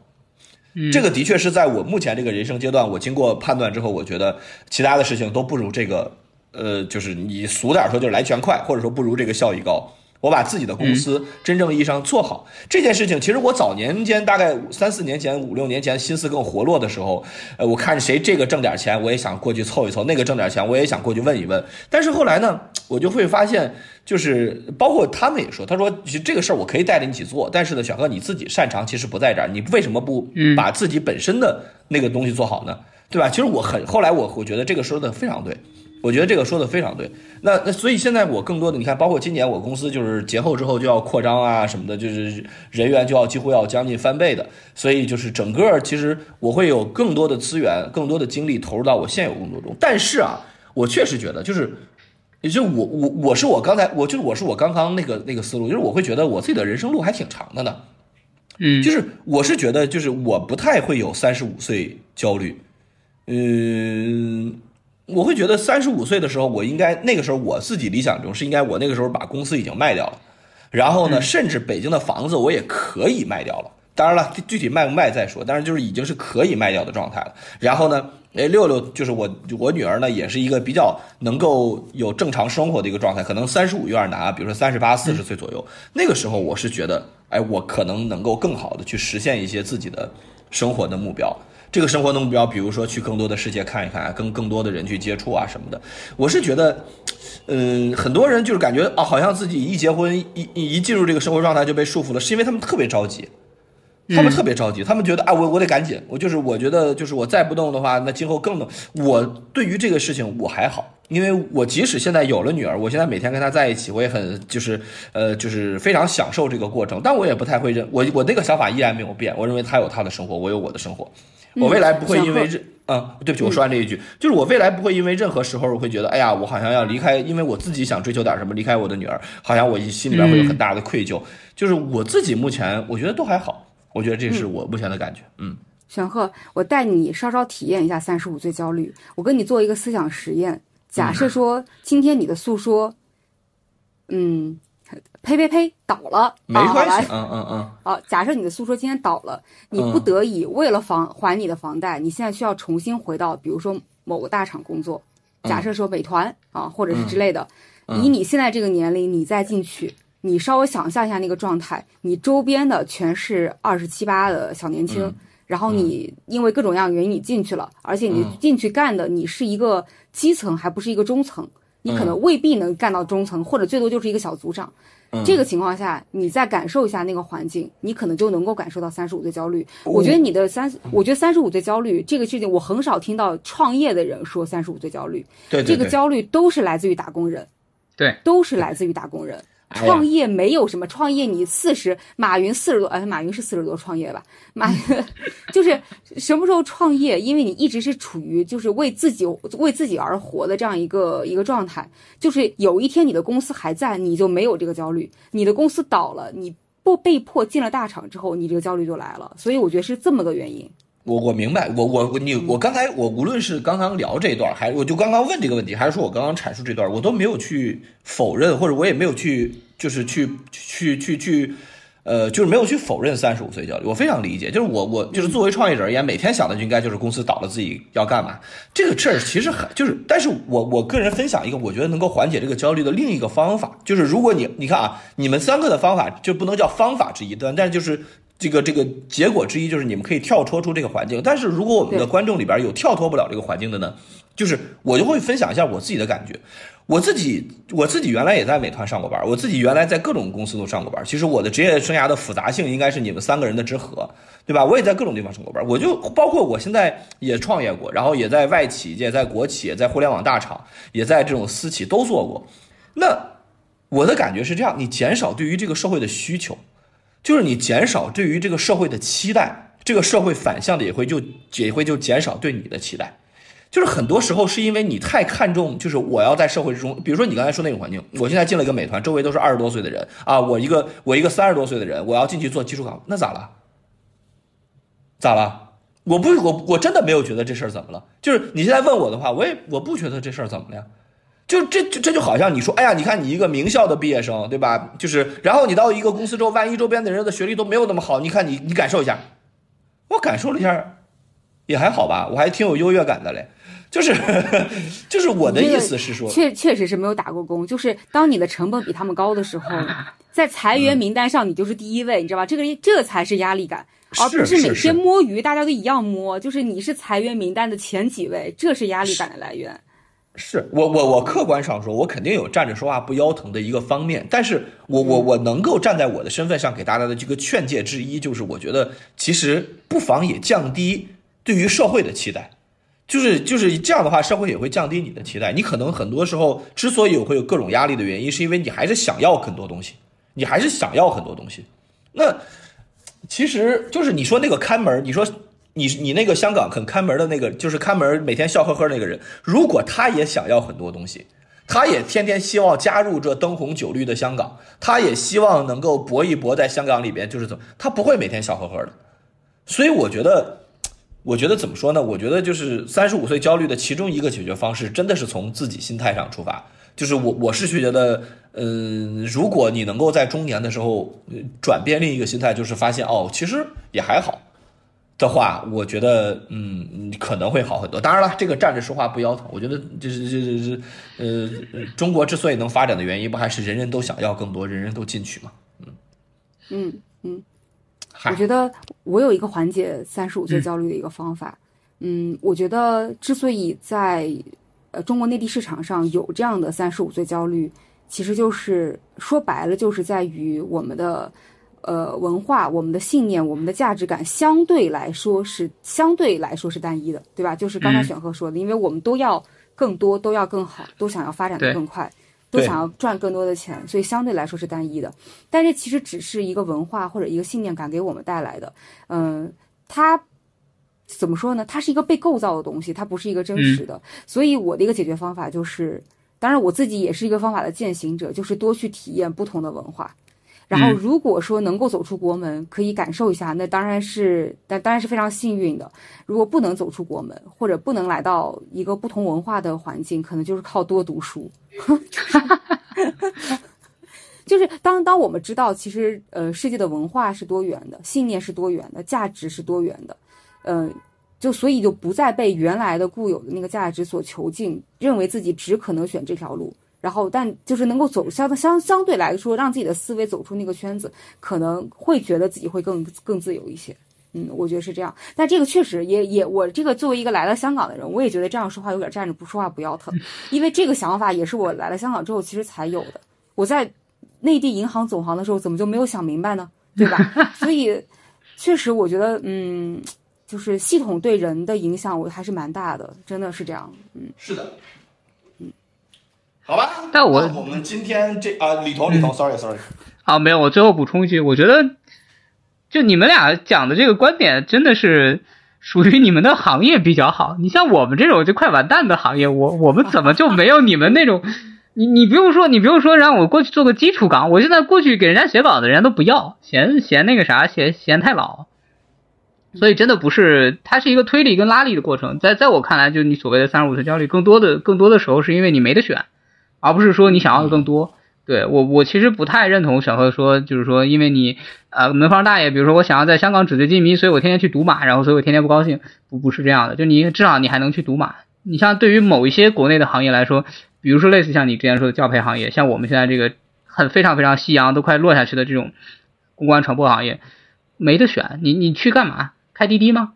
嗯这个的确是在我目前这个人生阶段，我经过判断之后，我觉得其他的事情都不如这个，呃，就是你俗点说就是来钱快，或者说不如这个效益高。我把自己的公司真正意义上做好、这件事情，其实我早年间大概三四年前、五六年前心思更活络的时候，呃，我看谁这个挣点钱，我也想过去凑一凑；那个挣点钱，我也想过去问一问。但是后来呢，我就会发现，就是包括他们也说，他说其实这个事儿我可以带着你一起做，但是呢，小哥你自己擅长其实不在这儿，你为什么不嗯把自己本身的那个东西做好呢？对吧？其实我很后来我我觉得这个说的非常对。我觉得这个说的非常对，那那所以现在我更多的你看，包括今年我公司就是节后之后就要扩张啊什么的，就是人员就要几乎要将近翻倍的，所以就是整个其实我会有更多的资源、更多的精力投入到我现有工作中。但是啊，我确实觉得就是，也就我我我是我刚才我就是我是我刚刚那个那个思路，就是我会觉得我自己的人生路还挺长的呢。嗯，就是我是觉得，就是我不太会有三十五岁焦虑，嗯，我会觉得三十五岁的时候，我应该那个时候我自己理想中是应该我那个时候把公司已经卖掉了，然后呢，甚至北京的房子我也可以卖掉了。当然了，具具体卖不卖再说，但是就是已经是可以卖掉的状态了。然后呢，哎，六六就是我我女儿呢，也是一个比较能够有正常生活的一个状态，可能三十五有点难，比如说三十八、四十岁左右，那个时候我是觉得，哎，我可能能够更好的去实现一些自己的生活的目标。这个生活的目标，比如说去更多的世界看一看，跟更多的人去接触啊什么的。我是觉得，嗯，很多人就是感觉啊，好像自己一结婚一一一进入这个生活状态就被束缚了，是因为他们特别着急。他们特别着急，他们觉得啊，我我得赶紧，我就是我觉得就是我再不动的话，那今后更动。我对于这个事情我还好，因为我即使现在有了女儿，我现在每天跟她在一起，我也很就是呃就是非常享受这个过程，但我也不太会认我我那个想法依然没有变，我认为她有她的生活，我有我的生活，我未来不会因为任啊、对不起，我说完这一句，就是我未来不会因为任何时候我会觉得，哎呀，我好像要离开，因为我自己想追求点什么，离开我的女儿，好像我心里边会有很大的愧疚。就是我自己目前我觉得都还好，我觉得这是我目前的感觉。嗯，玄鹤，我带你稍稍体验一下三十五岁焦虑。我跟你做一个思想实验，假设说今天你的诉说，嗯，呸呸呸，倒了，没啊好来关系，嗯嗯嗯，好，假设你的诉说今天倒了，你不嗯得已为了房还你的房贷，你现在需要重新回到，比如说某个大厂工作，假设说美团啊，或者是之类的，以你现在这个年龄，你再进去，你稍微想象一下那个状态，你周边的全是二十七八的小年轻。然后你因为各种各样的原因你进去了，而且你进去干的你是一个基层，还不是一个中层，你可能未必能干到中层，或者最多就是一个小组长。这个情况下，你再感受一下那个环境，你可能就能够感受到三十五岁焦虑。我觉得你的三，我觉得三十五岁焦虑这个事情，我很少听到创业的人说三十五岁焦虑。对，这个焦虑都是来自于打工人。对，都是来自于打工人。创业没有什么创业，你四十，马云四十多，哎，马云是四十多创业吧？马云 就是什么时候创业？因为你一直是处于就是为自己为自己而活的这样一个一个状态。就是有一天你的公司还在，你就没有这个焦虑；你的公司倒了，你不被迫进了大厂之后，你这个焦虑就来了。所以我觉得是这么个原因。我我明白，我我你我刚才我无论是刚刚聊这段，还我就刚刚问这个问题，还是说我刚刚阐述这段，我都没有去否认，或者我也没有去就是去去去去，呃，就是没有去否认三十五岁焦虑。我非常理解，就是我我就是作为创业者而言，每天想的就应该就是公司倒了自己要干嘛。这个事儿其实很就是，但是我我个人分享一个我觉得能够缓解这个焦虑的另一个方法，就是如果你你看啊，你们三个的方法就不能叫方法之一，端，但就是。这个这个结果之一就是你们可以跳脱出这个环境，但是如果我们的观众里边有跳脱不了这个环境的呢，就是我就会分享一下我自己的感觉。我自己我自己原来也在美团上过班，我自己原来在各种公司都上过班。其实我的职业生涯的复杂性应该是你们三个人的之和，对吧？我也在各种地方上过班，我就包括我现在也创业过，然后也在外企，也在国企，也在互联网大厂，也在这种私企都做过。那我的感觉是这样：你减少对于这个社会的需求。就是你减少对于这个社会的期待，这个社会反向的也会就也会就减少对你的期待。就是很多时候是因为你太看重，就是我要在社会之中，比如说你刚才说那种环境，我现在进了一个美团，周围都是二十多岁的人啊，我一个我一个三十多岁的人，我要进去做技术岗，那咋了？咋了？我不我我真的没有觉得这事儿怎么了。就是你现在问我的话，我也我不觉得这事儿怎么了呀。就这这这就好像你说，哎呀，你看你一个名校的毕业生，对吧？就是，然后你到一个公司之后，万一周边的人的学历都没有那么好，你看你你感受一下，我感受了一下，也还好吧，我还挺有优越感的嘞。就是，就是我的意思是说，确确实是没有打过工。就是当你的成本比他们高的时候，在裁员名单上你就是第一位，你知道吧？这个这才是压力感，而不是每天摸鱼，大家都一样摸。就是你是裁员名单的前几位，这是压力感的来源。是我我我客观上说，我肯定有站着说话不腰疼的一个方面，但是我我我能够站在我的身份上给大家的这个劝诫之一，就是我觉得其实不妨也降低对于社会的期待，就是就是这样的话，社会也会降低你的期待。你可能很多时候之所以会有各种压力的原因，是因为你还是想要很多东西，你还是想要很多东西。那其实就是你说那个看门，你说。你你那个香港肯看门的那个，就是看门每天笑呵呵那个人，如果他也想要很多东西，他也天天希望加入这灯红酒绿的香港，他也希望能够搏一搏在香港里边，就是怎么，他不会每天笑呵呵的。所以我觉得，我觉得怎么说呢？我觉得就是三十五岁焦虑的其中一个解决方式，真的是从自己心态上出发。就是我我是觉得，嗯，如果你能够在中年的时候转变另一个心态，就是发现哦，其实也还好。的话，我觉得嗯可能会好很多。当然了，这个站着说话不腰疼。我觉得就是就是呃，中国之所以能发展的原因，不还是人人都想要更多，人人都进取吗？嗯嗯嗯。我觉得我有一个缓解三十五岁焦虑的一个方法。嗯，我觉得之所以在呃中国内地市场上有这样的三十五岁焦虑，其实就是说白了，就是在于我们的。呃，文化、我们的信念、我们的价值感相对来说是相对来说是单一的，对吧？就是刚才选赫说的，因为我们都要更多，都要更好，都想要发展的更快，都想要赚更多的钱，所以相对来说是单一的。但是其实只是一个文化或者一个信念感给我们带来的，嗯，它怎么说呢？它是一个被构造的东西，它不是一个真实的。所以我的一个解决方法就是，当然我自己也是一个方法的践行者，就是多去体验不同的文化。然后，如果说能够走出国门，可以感受一下，那当然是，但当然是非常幸运的。如果不能走出国门，或者不能来到一个不同文化的环境，可能就是靠多读书。就是当当我们知道，其实呃，世界的文化是多元的，信念是多元的，价值是多元的，嗯，就所以就不再被原来的固有的那个价值所囚禁，认为自己只可能选这条路。然后，但就是能够走相相相对来说，让自己的思维走出那个圈子，可能会觉得自己会更更自由一些。嗯，我觉得是这样。但这个确实也也，我这个作为一个来了香港的人，我也觉得这样说话有点站着不说话不腰疼，因为这个想法也是我来了香港之后其实才有的。我在内地银行总行的时候，怎么就没有想明白呢？对吧？所以确实，我觉得嗯，就是系统对人的影响，我还是蛮大的，真的是这样。嗯，是的，嗯，好吧。但我我们今天这啊，李彤，李彤，sorry sorry，啊，没有，我最后补充一句，我觉得就你们俩讲的这个观点，真的是属于你们的行业比较好。你像我们这种就快完蛋的行业，我我们怎么就没有你们那种？你你不用说，你不用说让我过去做个基础岗，我现在过去给人家写稿子，人家都不要，嫌嫌那个啥，嫌嫌太老。所以真的不是，它是一个推力跟拉力的过程。在在我看来，就你所谓的三十五岁焦虑，更多的更多的时候是因为你没得选，而不是说你想要的更多。对我我其实不太认同小贺说，就是说因为你呃门房大爷，比如说我想要在香港纸醉金迷，所以我天天去赌马，然后所以我天天不高兴。不不是这样的，就你至少你还能去赌马。你像对于某一些国内的行业来说，比如说类似像你之前说的教培行业，像我们现在这个很非常非常夕阳都快落下去的这种公关传播行业，没得选，你你去干嘛？开滴滴吗？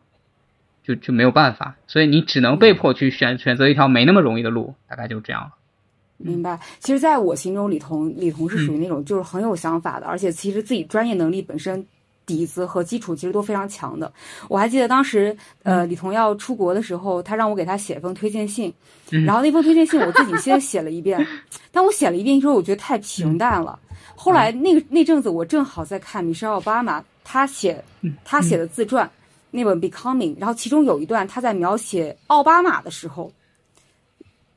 就就没有办法，所以你只能被迫去选选择一条没那么容易的路，大概就是这样了。明白。其实，在我心中，李彤李彤是属于那种就是很有想法的，而且其实自己专业能力本身底子和基础其实都非常强的。我还记得当时，呃，李彤要出国的时候，他让我给他写封推荐信，然后那封推荐信我自己先写了一遍，但我写了一遍之后，我觉得太平淡了。后来那个那阵子，我正好在看米歇尔奥巴马他写他写的自传。那本《Becoming》，然后其中有一段他在描写奥巴马的时候，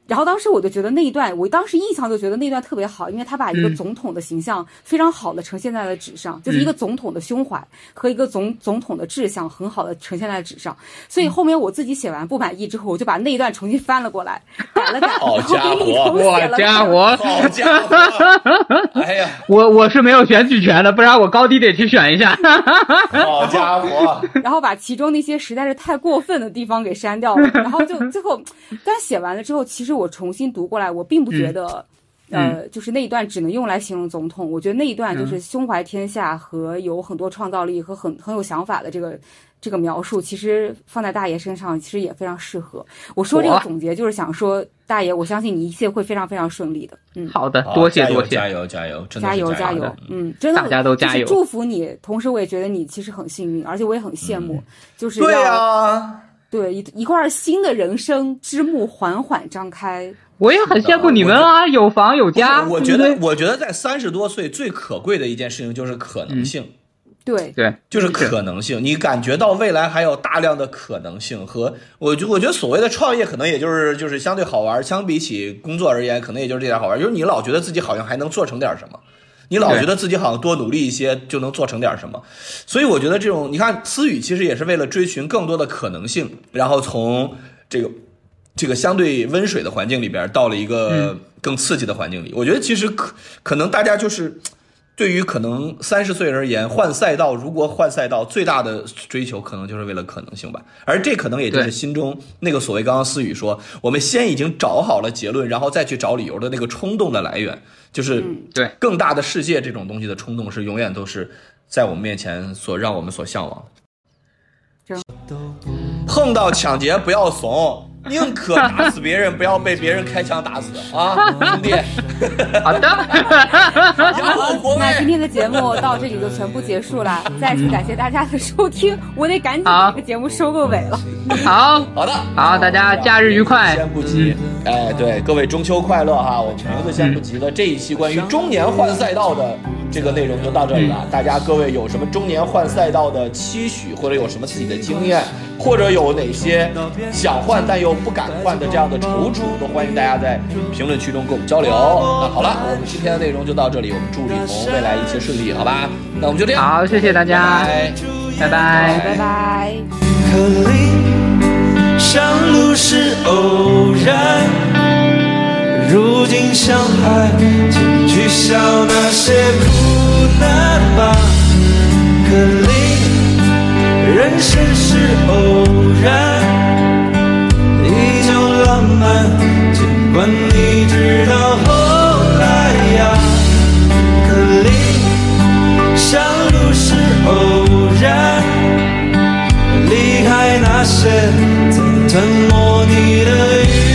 然后当时我就觉得那一段，我当时印象就觉得那段特别好，因为他把一个总统的形象非常好的呈现在了纸上，就是一个总统的胸怀和一个总总统的志向很好的呈现在纸上。所以后面我自己写完不满意之后，我就把那一段重新翻了过来，改了改，然后给李彤写了。好家伙，好家伙！哎呀，我我是没有选举权的，不然我高低得去选一下。好家伙！然后把其中那些实在是太过分的地方给删掉了，然后就最后，但写完了之后，其实我重新读过来，我并不觉得，呃，就是那一段只能用来形容总统。我觉得那一段就是胸怀天下和有很多创造力和很很有想法的这个这个描述，其实放在大爷身上其实也非常适合。我说这个总结就是想说，大爷，我相信你一切会非常非常顺利的。嗯，好的，多谢多谢，加油加油，加油加油！嗯，真的，大家都加油，祝福你。同时，我也觉得你其实很幸运，而且我也很羡慕，就是对啊，对一一块新的人生之幕缓缓张开。我也很羡慕你们啊，有房有家。我觉得，我觉得在三十多岁最可贵的一件事情就是可能性。对对，就是可能性。你感觉到未来还有大量的可能性和我，就我觉得所谓的创业可能也就是就是相对好玩，相比起工作而言，可能也就是这点好玩。就是你老觉得自己好像还能做成点什么，你老觉得自己好像多努力一些就能做成点什么。所以我觉得这种，你看思雨其实也是为了追寻更多的可能性，然后从这个这个相对温水的环境里边到了一个更刺激的环境里。我觉得其实可可能大家就是。对于可能三十岁而言，换赛道，如果换赛道，最大的追求可能就是为了可能性吧。而这可能也就是心中那个所谓刚刚思雨说，我们先已经找好了结论，然后再去找理由的那个冲动的来源，就是对更大的世界这种东西的冲动是永远都是在我们面前所让我们所向往。碰到抢劫不要怂。宁可打死别人，不要被别人开枪打死啊，兄弟！好的，那今天的节目到这里就全部结束了，再次感谢大家的收听，我得赶紧把这个节目收个尾了。好好的，好，大家假日愉快。先不急，哎，对，各位中秋快乐哈！我们名字先不急了这一期关于中年换赛道的这个内容就到这里了。大家各位有什么中年换赛道的期许，或者有什么自己的经验，或者有哪些想换但又不敢换的这样的踌躇，都欢迎大家在评论区中跟我们交流。那好了，我们今天的内容就到这里，我们祝李彤未来一切顺利，好吧？那我们就这样，好，谢谢大家，拜拜，拜拜。上路是偶然，如今相爱，请取笑那些苦难吧。可你，人生是偶然，依旧浪漫。尽管你知道后来呀，可你，山路是偶然，离开那些曾吞没你的雨。